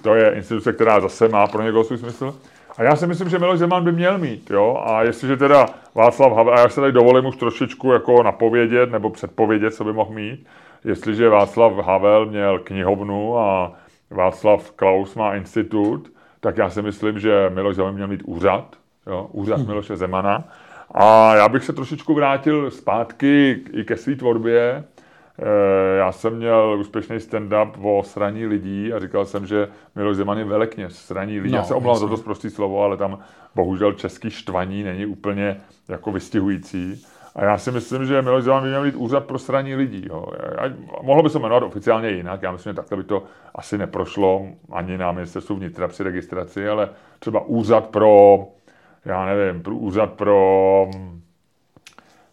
to je instituce, která zase má pro někoho svůj smysl. A já si myslím, že Miloš Zeman by měl mít, jo. A jestliže teda Václav Havel, a já se tady dovolím už trošičku jako napovědět nebo předpovědět, co by mohl mít, jestliže Václav Havel měl knihovnu a Václav Klaus má institut, tak já si myslím, že Miloš Zeman měl mít úřad, jo, úřad hmm. Miloše Zemana. A já bych se trošičku vrátil zpátky i ke své tvorbě. Eh, já jsem měl úspěšný stand-up o sraní lidí a říkal jsem, že Miloš Zeman je velekně sraní lidí. No, já se omlouvám za to prostý slovo, ale tam bohužel český štvaní není úplně jako vystihující. A já si myslím, že Miloš Zeman by měl být úřad pro straní lidí. Jo. mohlo by se jmenovat oficiálně jinak, já myslím, že takhle by to asi neprošlo ani na ministerstvu vnitra při registraci, ale třeba úřad pro, já nevím, úřad pro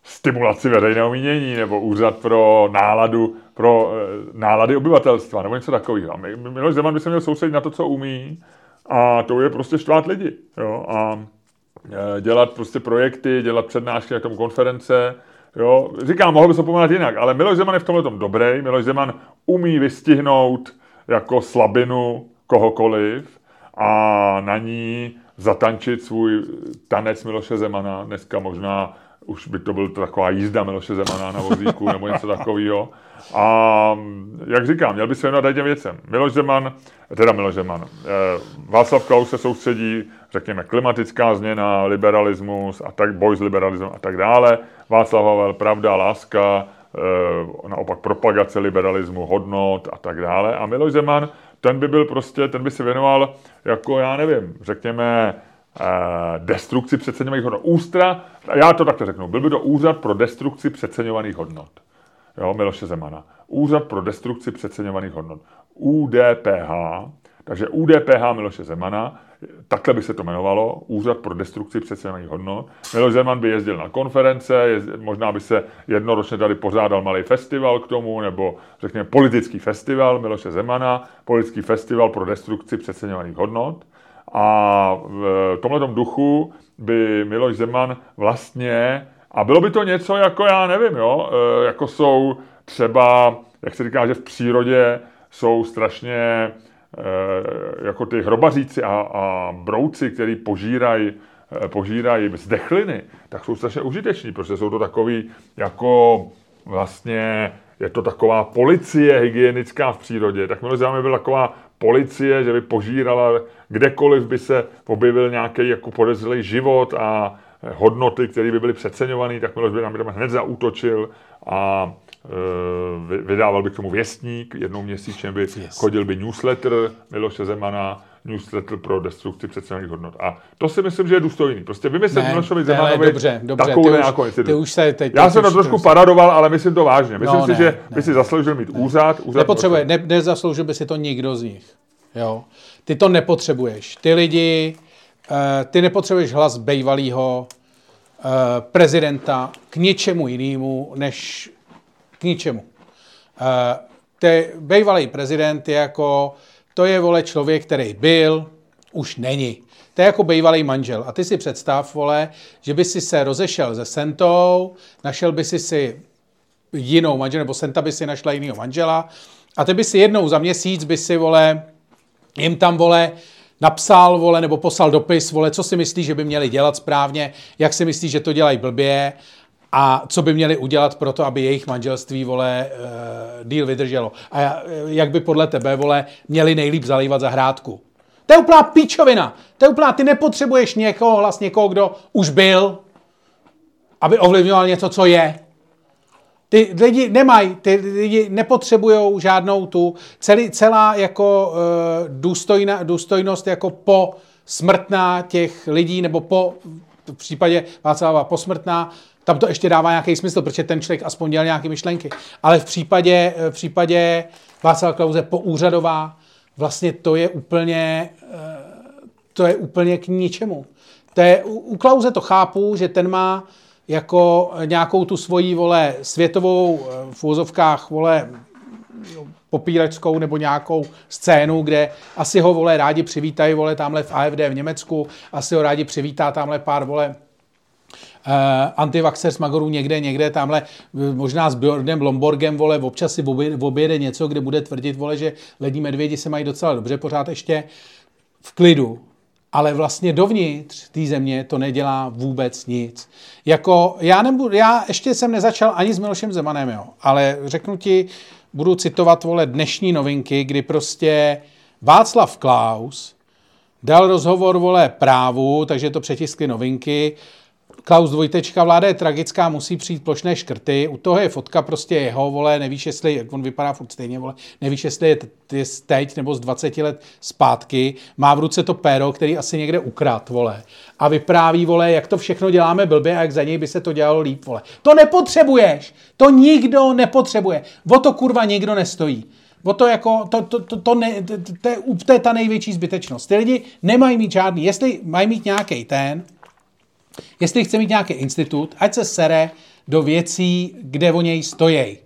stimulaci veřejného mínění nebo úřad pro náladu, pro eh, nálady obyvatelstva nebo něco takového. A Miloš Zeman by se měl soustředit na to, co umí a to je prostě štvát lidi. Jo. A Eh, dělat prostě projekty, dělat přednášky na tom konference. Jo. Říkám, mohl by se pomenat jinak, ale Miloš Zeman je v tomhle tom dobrý. Miloš Zeman umí vystihnout jako slabinu kohokoliv a na ní zatančit svůj tanec Miloše Zemana. Dneska možná už by to byl taková jízda Miloše Zemana na vozíku nebo něco takového. A jak říkám, měl by se věnovat těm věcem. Miloš Zeman, teda Miloš Zeman, eh, Václav Klaus se soustředí, řekněme, klimatická změna, liberalismus a tak, boj s liberalismem a tak dále. Václav Havel, pravda, láska, eh, naopak propagace liberalismu, hodnot a tak dále. A Miloš Zeman, ten by byl prostě, ten by se věnoval jako, já nevím, řekněme, destrukci přeceňovaných hodnot. Ústra, já to takto řeknu, byl by to úřad pro destrukci přeceňovaných hodnot jo, Miloše Zemana. Úřad pro destrukci přeceňovaných hodnot. UDPH, takže UDPH Miloše Zemana, takhle by se to jmenovalo, Úřad pro destrukci přeceňovaných hodnot. Miloš Zeman by jezdil na konference, jezd, možná by se jednoročně tady pořádal malý festival k tomu, nebo řekněme politický festival Miloše Zemana, politický festival pro destrukci přeceňovaných hodnot. A v tomhle duchu by Miloš Zeman vlastně a bylo by to něco jako, já nevím, jo, e, jako jsou třeba, jak se říká, že v přírodě jsou strašně e, jako ty hrobaříci a, a brouci, který požírají požírají zdechliny, tak jsou strašně užiteční, protože jsou to takový jako vlastně je to taková policie hygienická v přírodě. Tak mi by byla taková policie, že by požírala kdekoliv by se objevil nějaký jako podezřelý život a hodnoty, které by byly přeceňované, tak Miloš by nám hned zautočil a e, vydával by k tomu věstník, jednou měsíčně by yes. chodil by newsletter Miloše Zemana, newsletter pro destrukci přeceňovaných hodnot. A to si myslím, že je důstojný. Prostě vymyslet Milošovi Zemanovi dobře, dobře, takovou nějakou instituci. Už se teď, Já jsem to trošku paradoval, ale myslím to vážně. Myslím no, si, ne, že ne, by si zasloužil mít ne. úřad. úřad Nepotřebuje, ne, nezasloužil by si to nikdo z nich. Jo? Ty to nepotřebuješ. Ty lidi Eh, ty nepotřebuješ hlas bejvalého eh, prezidenta k něčemu jinému, než k ničemu. Eh, ty bejvalý prezident je jako, to je, vole, člověk, který byl, už není. To je jako bývalý manžel. A ty si představ, vole, že by si se rozešel se Sentou, našel by si si jinou manžel, nebo Senta by si našla jiného manžela a ty by si jednou za měsíc by si, vole, jim tam, vole, napsal, vole, nebo poslal dopis, vole, co si myslí, že by měli dělat správně, jak si myslí, že to dělají blbě a co by měli udělat pro to, aby jejich manželství, vole, uh, díl vydrželo. A jak by podle tebe, vole, měli nejlíp zalívat zahrádku. To je úplná píčovina. To je úplná, ty nepotřebuješ někoho, hlas někoho, kdo už byl, aby ovlivňoval něco, co je. Ty lidi nemají, ty lidi nepotřebují žádnou tu, celý, celá jako uh, důstojna, důstojnost jako po smrtná těch lidí, nebo po, v případě Václava posmrtná, tam to ještě dává nějaký smysl, protože ten člověk aspoň dělal nějaké myšlenky. Ale v případě, v případě Václava Klauze poúřadová, vlastně to je úplně, uh, to je úplně k ničemu. To je, u Klauze to chápu, že ten má jako nějakou tu svoji, vole, světovou eh, v úzovkách, vole, popíračskou nebo nějakou scénu, kde asi ho, vole, rádi přivítají, vole, tamhle v AFD v Německu, asi ho rádi přivítá tamhle pár, vole, antivaxer s Magorů někde, někde, tamhle. Možná s Bjornem Lomborgem, vole, občas si objede něco, kde bude tvrdit, vole, že lední medvědi se mají docela dobře pořád ještě v klidu. Ale vlastně dovnitř té země to nedělá vůbec nic. Jako já, nebudu, já ještě jsem nezačal ani s Milošem Zemanem, jo, ale řeknu ti, budu citovat vole dnešní novinky, kdy prostě Václav Klaus dal rozhovor vole právu, takže to přetiskly novinky Klaus dvojtečka, vláda je tragická, musí přijít plošné škrty, u toho je fotka prostě jeho, vole, nevíš, jestli, on vypadá furt stejně, vole, nevíš, jestli je teď nebo z 20 let zpátky, má v ruce to péro, který asi někde ukrát, vole, a vypráví, vole, jak to všechno děláme blbě a jak za něj by se to dělalo líp, vole. To nepotřebuješ, to nikdo nepotřebuje, o to kurva nikdo nestojí. O to jako, to, to, to, to, ne, to, to, je, to je ta největší zbytečnost. Ty lidi nemají mít žádný, jestli mají mít nějaký ten, Jestli chce mít nějaký institut, ať se sere do věcí, kde o něj stojí.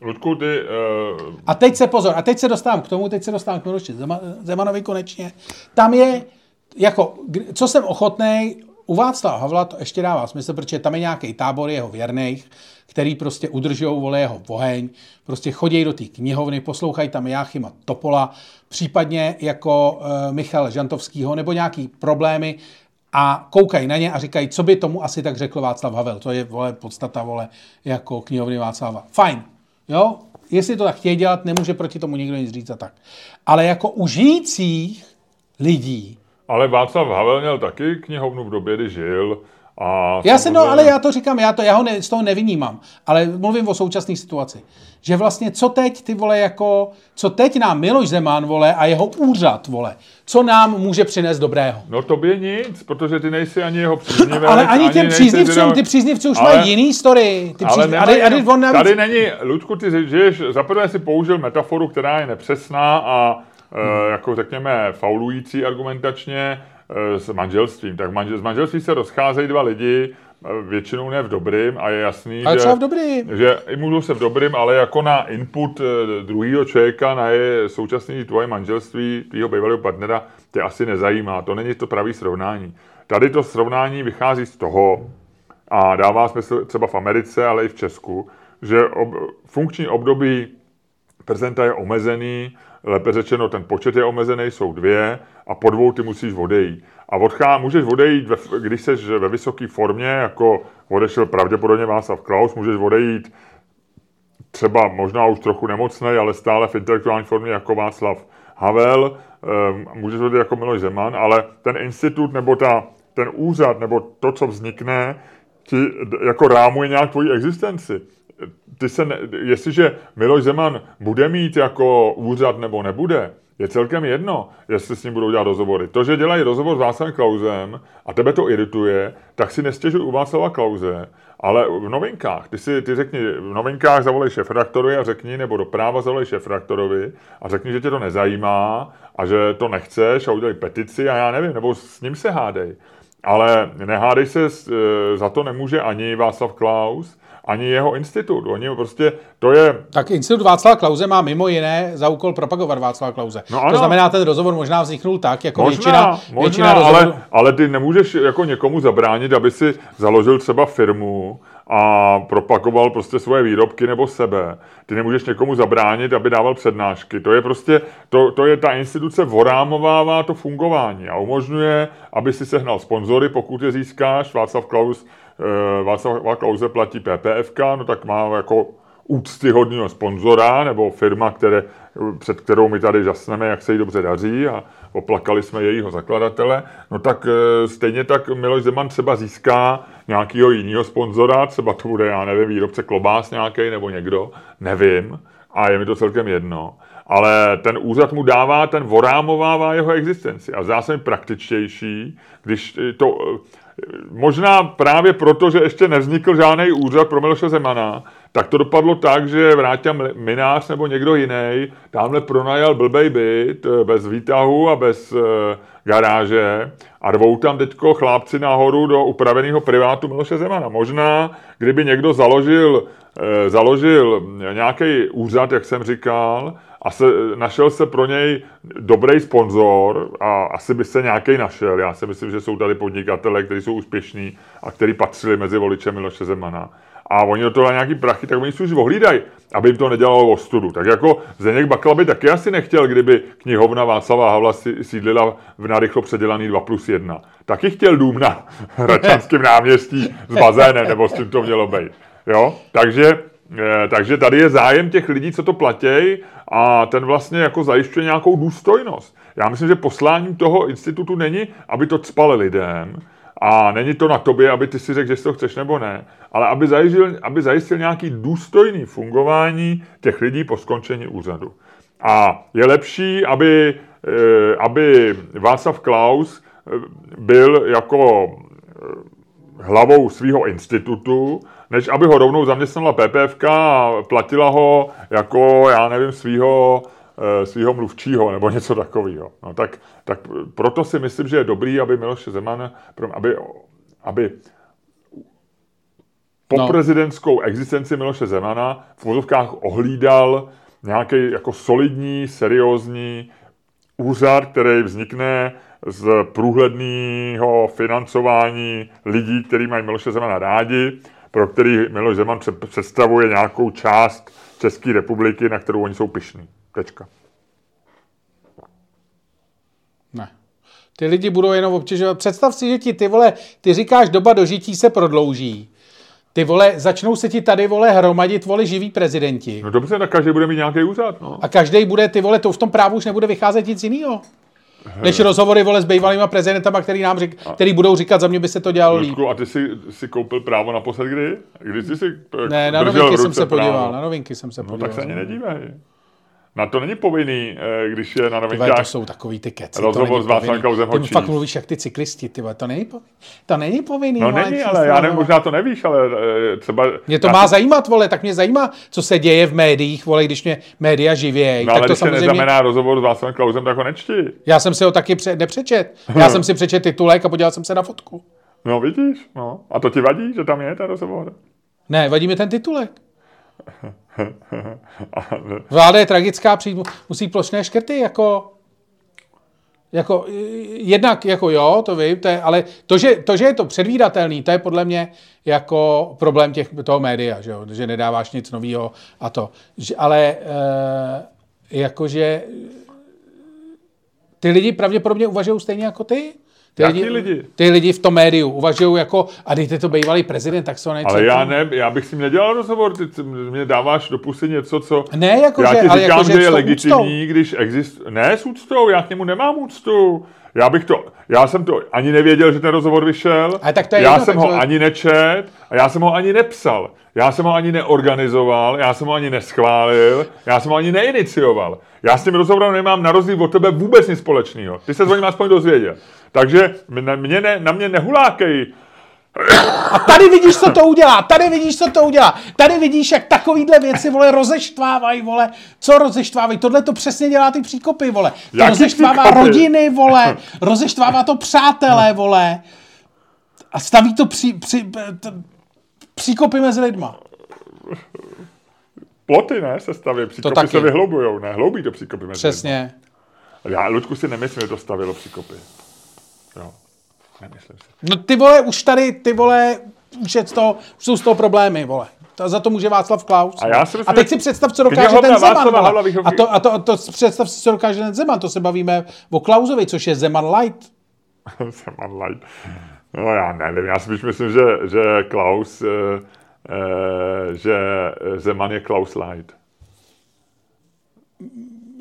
Ludku, ty... Uh... A teď se pozor, a teď se dostávám k tomu, teď se dostávám k Miloši Zemanovi konečně. Tam je, jako, co jsem ochotný, u Václava Havla to ještě dává smysl, protože tam je nějaký tábor jeho věrných, který prostě udržují vole jeho oheň, prostě chodí do té knihovny, poslouchají tam Jáchyma Topola, případně jako uh, Michal Žantovskýho, nebo nějaký problémy, a koukají na ně a říkají, co by tomu asi tak řekl Václav Havel. To je, vole, podstata, vole, jako knihovny Václava. Fajn, jo? Jestli to tak chtějí dělat, nemůže proti tomu nikdo nic říct a tak. Ale jako u žijících lidí. Ale Václav Havel měl taky knihovnu v době, kdy žil. A já se, no, ale já to říkám, já, to, já ho ne, z toho nevynímám, ale mluvím o současné situaci. Že vlastně, co teď, ty vole, jako, co teď nám Miloš Zeman, vole, a jeho úřad, vole, co nám může přinést dobrého? No to by nic, protože ty nejsi ani jeho příznivec. ale ani, ani těm příznivcům, ty příznivci už ale, mají jiný story. Ty ale přízniv, nemají, a, a, on navíc... Tady není, Ludku, ty žiješ, zaprvé si použil metaforu, která je nepřesná a hmm. e, jako řekněme faulující argumentačně, s manželstvím. Tak manžel, z manželství se rozcházejí dva lidi, eh, většinou ne v dobrým a je jasný, ale že, v dobrým. že můžou se v dobrým, ale jako na input eh, druhého člověka na je současný tvoje manželství, tvýho bývalého partnera, tě asi nezajímá. To není to pravý srovnání. Tady to srovnání vychází z toho, a dává smysl třeba v Americe, ale i v Česku, že ob, funkční období prezenta je omezený, lépe řečeno, ten počet je omezený, jsou dvě a po dvou ty musíš odejít. A odchá, můžeš odejít, ve, když jsi ve vysoké formě, jako odešel pravděpodobně Václav Klaus, můžeš odejít třeba možná už trochu nemocný, ale stále v intelektuální formě jako Václav Havel, um, můžeš odejít jako Miloš Zeman, ale ten institut nebo ta, ten úřad nebo to, co vznikne, ti jako rámuje nějak tvoji existenci ty se ne, jestliže Miloš Zeman bude mít jako úřad nebo nebude, je celkem jedno, jestli s ním budou dělat rozhovory. To, že dělají rozhovor s Václavem Klausem a tebe to irituje, tak si nestěžuj u Václava Klauze, ale v novinkách, ty si ty řekni, v novinkách zavolej šefredaktorovi a řekni, nebo do práva zavolej šefredaktorovi a řekni, že tě to nezajímá a že to nechceš a udělej petici a já nevím, nebo s ním se hádej. Ale nehádej se, e, za to nemůže ani Václav Klaus, ani jeho institut. Oni prostě, to je... Tak institut Václava Klauze má mimo jiné za úkol propagovat Václava Klauze. No ano. To znamená, ten rozhovor možná vzniknul tak, jako možná, většina, možná, většina rozhovorů... ale, ale ty nemůžeš jako někomu zabránit, aby si založil třeba firmu a propagoval prostě svoje výrobky nebo sebe. Ty nemůžeš někomu zabránit, aby dával přednášky. To je prostě, to, to je ta instituce vorámovává to fungování a umožňuje, aby si sehnal sponzory, pokud je získáš. Václav Klaus Václav Klauze platí PPFK, no tak má jako úctyhodného sponzora nebo firma, které, před kterou my tady žasneme, jak se jí dobře daří a oplakali jsme jejího zakladatele, no tak eh, stejně tak Miloš Zeman třeba získá nějakého jiného sponzora, třeba to bude, já nevím, výrobce klobás nějaký nebo někdo, nevím, a je mi to celkem jedno. Ale ten úřad mu dává, ten vorámovává jeho existenci. A zdá se mi praktičtější, když to možná právě proto, že ještě nevznikl žádný úřad pro Miloše Zemana, tak to dopadlo tak, že Vráťa Minář nebo někdo jiný tamhle pronajal blbej byt eh, bez výtahu a bez e, garáže a dvou tam teďko chlápci nahoru do upraveného privátu Miloše Zemana. Možná, kdyby někdo založil, e, založil nějaký úřad, jak jsem říkal, a se, našel se pro něj dobrý sponzor a asi by se nějaký našel. Já si myslím, že jsou tady podnikatele, kteří jsou úspěšní a kteří patřili mezi voliče Miloše Zemana. A oni do toho nějaký prachy, tak oni si už ohlídají, aby jim to nedělalo ostudu. Tak jako Zdeněk Bakla by taky asi nechtěl, kdyby knihovna Václava Havla sídlila v narychlo předělaný 2 plus 1. Taky chtěl dům na Hradčanském náměstí s bazénem, nebo s tím to mělo být. Jo? Takže takže tady je zájem těch lidí, co to platí a ten vlastně jako zajišťuje nějakou důstojnost. Já myslím, že posláním toho institutu není, aby to cpal lidem a není to na tobě, aby ty si řekl, že si to chceš nebo ne, ale aby zajistil, aby zajistil nějaký důstojný fungování těch lidí po skončení úřadu. A je lepší, aby, eh, aby Václav Klaus eh, byl jako hlavou svého institutu, než aby ho rovnou zaměstnala PPFK a platila ho jako, já nevím, svého eh, svého mluvčího nebo něco takového. No, tak, tak proto si myslím, že je dobrý, aby Miloš Zeman, aby, aby po no. prezidentskou existenci Miloše Zemana v vozovkách ohlídal nějaký jako solidní, seriózní úřad, který vznikne z průhledného financování lidí, kteří mají Miloše Zemana rádi, pro který Miloš Zeman představuje nějakou část České republiky, na kterou oni jsou pišní. Tečka. Ne. Ty lidi budou jenom obtěžovat. Představ si, že ti ty vole, ty říkáš, doba dožití se prodlouží. Ty vole, začnou se ti tady vole hromadit vole živí prezidenti. No dobře, tak každý bude mít nějaký úřad. No. A každý bude, ty vole, to v tom právu už nebude vycházet nic jiného. Než rozhovory vole s bývalýma prezidentama, který nám řík, který budou říkat, za mě by se to dělalo líp. A ty si, si koupil právo naposled kdy? Kdy jsi si eh, Ne, na novinky jsem se podíval, právo? na novinky jsem se No podíval. tak se ani nedívej. Na to není povinný, eh, když je na Ty vole, to novinkách. jsou takový ty keci. Rozhovor s Václavem. Klausem Ty fakt mluvíš jak ty cyklisti, ty to není povinný. To není povinný. No není, ale já nevím, možná to nevíš, ale eh, třeba... Mě to já má zajímat, vole, tak mě zajímá, co se děje v médiích, vole, když mě média živějí. No tak ale to když se samozřejmě... neznamená rozhovor s Václavem Klausem, tak ho nečti. Já jsem si ho taky pře- nepřečet. Já jsem si přečet titulek a podíval jsem se na fotku. No vidíš, no. A to ti vadí, že tam je ten rozhovor? Ne, vadí mi ten titulek. Vláda je tragická, přijít, mu- musí plošné škrty, jako... Jako, jednak, jako jo, to vím, to je, ale to že, to, že je to předvídatelný, to je podle mě jako problém těch, toho média, že, jo, že nedáváš nic nového a to. Že, ale e, jakože ty lidi pravděpodobně uvažují stejně jako ty. Ty Jaký lidi? Ty lidi v tom médiu uvažují jako, a dejte to bývalý prezident, tak se ho ale já ne, já bych si nedělal rozhovor, ty mě dáváš do pusy něco, co... Ne, jako já že- ti ale říkám, jako, že že je legitimní, když existuje... Ne s úctou, já k němu nemám úctu. Já bych to, já jsem to ani nevěděl, že ten rozhovor vyšel. Ale tak to je já jedno, jsem tak ho to- ani nečet a já jsem ho ani nepsal. Já jsem ho ani neorganizoval, já jsem ho ani neschválil, já jsem ho ani neinicioval. Já s tím rozhovorem nemám na rozdíl od tebe vůbec nic společného. Ty se o něm aspoň dozvěděl. Takže mě ne, na mě nehulákej. A tady vidíš, co to udělá, tady vidíš, co to udělá. Tady vidíš, jak takovýhle věci, vole, rozeštvávají, vole. Co rozeštvávají? Tohle to přesně dělá ty příkopy, vole. To Jaký rozeštvává příkopy? rodiny, vole. Rozeštvává to přátelé, vole. A staví to při, při, t, příkopy mezi lidma. Ploty, ne, se staví, příkopy taky. se vyhloubujou, ne, hloubí to příkopy mezi Přesně. lidmi. Já, Ludku, si nemyslím, že to stavilo příkopy. Jo, nemyslím si. No ty vole, už tady, ty vole, už, je toho, už jsou z toho problémy, vole. To, za to může Václav Klaus. A já si myslím, a teď si představ, co dokáže ten Zeman. Vole. Bych ho- A, to, a to, to, představ si, co dokáže ten Zeman. To se bavíme o Klausovi, což je Zeman Light. Zeman light. No já nevím, já si spíš myslím, že, že Klaus, eh, eh, že Zeman je Klaus light.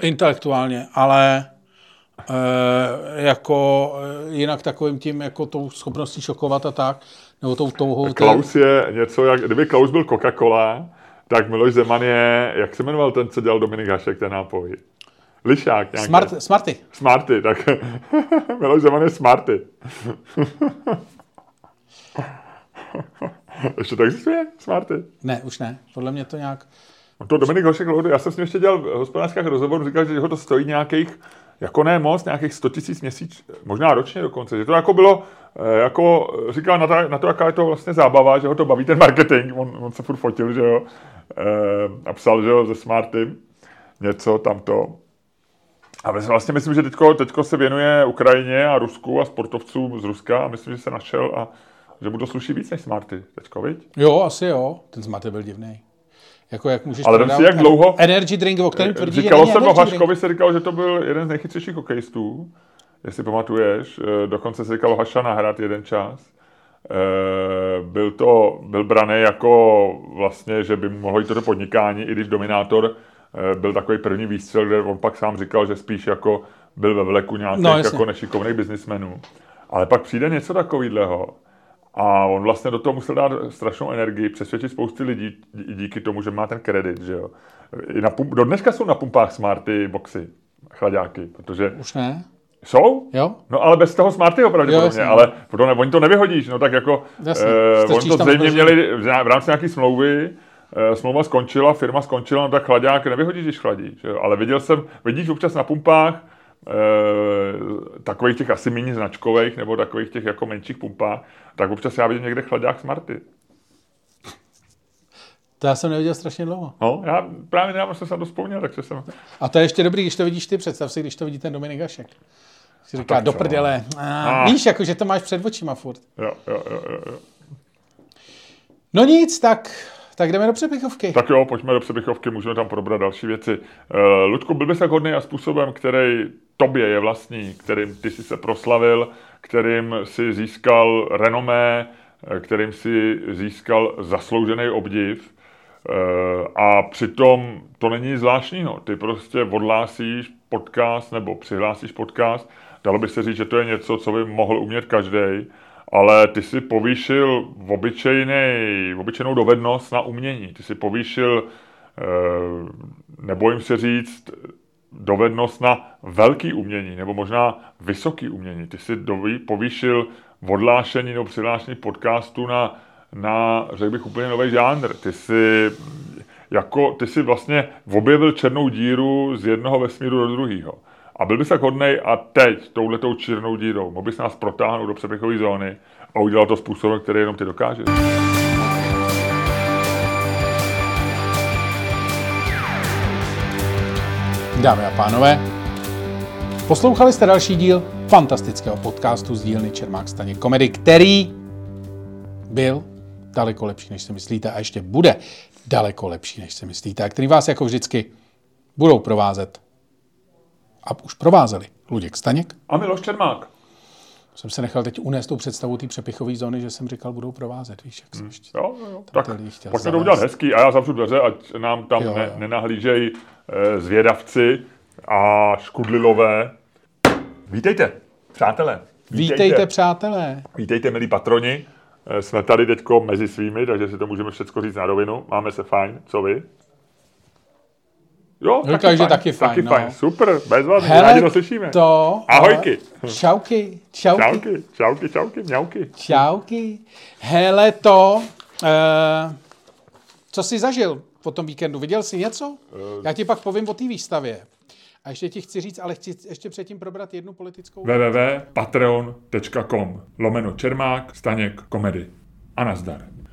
Intelektuálně, ale e, jako e, jinak takovým tím, jako tou schopností šokovat a tak, nebo tou touhou. Klaus je něco, jak, kdyby Klaus byl Coca-Cola, tak Miloš Zeman je, jak se jmenoval ten, co dělal Dominik Hašek, ten nápoj? Lišák nějaký. Smart, smarty. Smarty, tak Miloš Zeman je Smarty. Ještě to existuje? Smarty. Ne, už ne. Podle mě to nějak... No to Dominik Hošek, já jsem s ním ještě dělal v hospodářských rozhovorů, říkal, že ho to stojí nějakých, jako ne moc, nějakých 100 tisíc měsíc, možná ročně dokonce, že to jako bylo, eh, jako říkal na to, na to, jaká je to vlastně zábava, že ho to baví ten marketing, on, on se furt fotil, že jo, eh, a psal, že jo, ze Smarty, něco tamto. A vlastně myslím, že teďko, teďko se věnuje Ukrajině a Rusku a sportovcům z Ruska a myslím, že se našel a že mu to sluší víc než Smarty teďko, viď? Jo, asi jo. Ten Smarty byl divný. Jako jak můžeš Ale si, jak dlouho- Energy drink, o kterém tvrdí, že Říkalo se o. Haškovi, se říkalo, že to byl jeden z nejchytřejších hokejistů, jestli pamatuješ. Eh, Dokonce se říkalo Haša nahrát jeden čas. Eh, Byl to, byl braný jako vlastně, že by mohlo jít to do podnikání, i když Dominátor eh, byl takový první výstřel, kde on pak sám říkal, že spíš jako byl ve vleku nějakých No, no, jasně. jako nešikovných biznismenů. Ale pak přijde něco takového. A on vlastně do toho musel dát strašnou energii, přesvědčit spousty lidí dí- díky tomu, že má ten kredit, že jo. I na pump, do dneska jsou na pumpách Smarty boxy, chladáky, protože Už ne? jsou, Jo? No ale bez toho Smartyho pravděpodobně, jasně. ale to ne, oni to nevyhodíš, no tak jako, Jasně, eh, strčíš oni to zřejmě měli v, rámci nějaké smlouvy, eh, smlouva skončila, firma skončila, no tak chladák nevyhodíš, když chladí, že jo? ale viděl jsem, vidíš občas na pumpách, eh, takových těch asi méně značkových, nebo takových těch jako menších pumpách, tak občas já vidím někde chladák Smarty. To já jsem neviděl strašně dlouho. No, já právě nedávno jsem se na to vzpomněl, takže jsem, A to je ještě dobrý, když to vidíš ty, představ si, když to vidí ten Dominik Hašek. Si říká, do prdele. A, Ah. Víš, jako, že to máš před očima furt. jo, jo, jo, jo. No nic, tak, tak jdeme do přepichovky. Tak jo, pojďme do přebychovky, můžeme tam probrat další věci. Uh, Ludku, byl bys tak hodný a způsobem, který tobě je vlastní, kterým ty si se proslavil, kterým si získal renomé, kterým si získal zasloužený obdiv. Eh, a přitom to není zvláštního. Ty prostě odhlásíš podcast nebo přihlásíš podcast. Dalo by se říct, že to je něco, co by mohl umět každý, ale ty si povýšil v obyčejný, v obyčejnou dovednost na umění. Ty si povýšil, eh, nebojím se říct, dovednost na velký umění, nebo možná vysoký umění. Ty si povýšil odlášení nebo přihlášení podcastu na, na řekl bych, úplně nový žánr. Ty si, jako, ty si vlastně objevil černou díru z jednoho vesmíru do druhého. A byl bys tak hodnej a teď touhletou černou dírou mohl bys nás protáhnout do přepichové zóny a udělat to způsobem, který jenom ty dokážeš. Dámy a pánové, poslouchali jste další díl fantastického podcastu z dílny Čermák Staně Komedy, který byl daleko lepší, než si myslíte a ještě bude daleko lepší, než si myslíte a který vás jako vždycky budou provázet a už provázeli Luděk Staněk a Miloš Čermák. Jsem se nechal teď unést tou představu té přepichové zóny, že jsem říkal, budou provázet, víš, jak jsem ještě. Jo, jo, tak pojďme to udělat hezký a já zavřu dveře, ať nám tam jo, ne, nenahlížejí e, zvědavci a škudlilové. Vítejte, přátelé. Vítejte, Vítejte přátelé. Vítejte, milí patroni. E, jsme tady teďko mezi svými, takže si to můžeme všechno říct na rovinu. Máme se fajn, co vy? Jo, Říkal, taky že fajn, taky fajn. Taky no. fajn, super, bezvadný, rádi to slyšíme. To, Ahojky. Čauky, čauky. Čauky, čauky, čauky, mňauky. Čauky. Hele to, uh, co jsi zažil po tom víkendu? Viděl jsi něco? Uh, Já ti pak povím o té výstavě. A ještě ti chci říct, ale chci ještě předtím probrat jednu politickou... www.patreon.com lomeno Čermák, Staněk, komedy. A nazdar.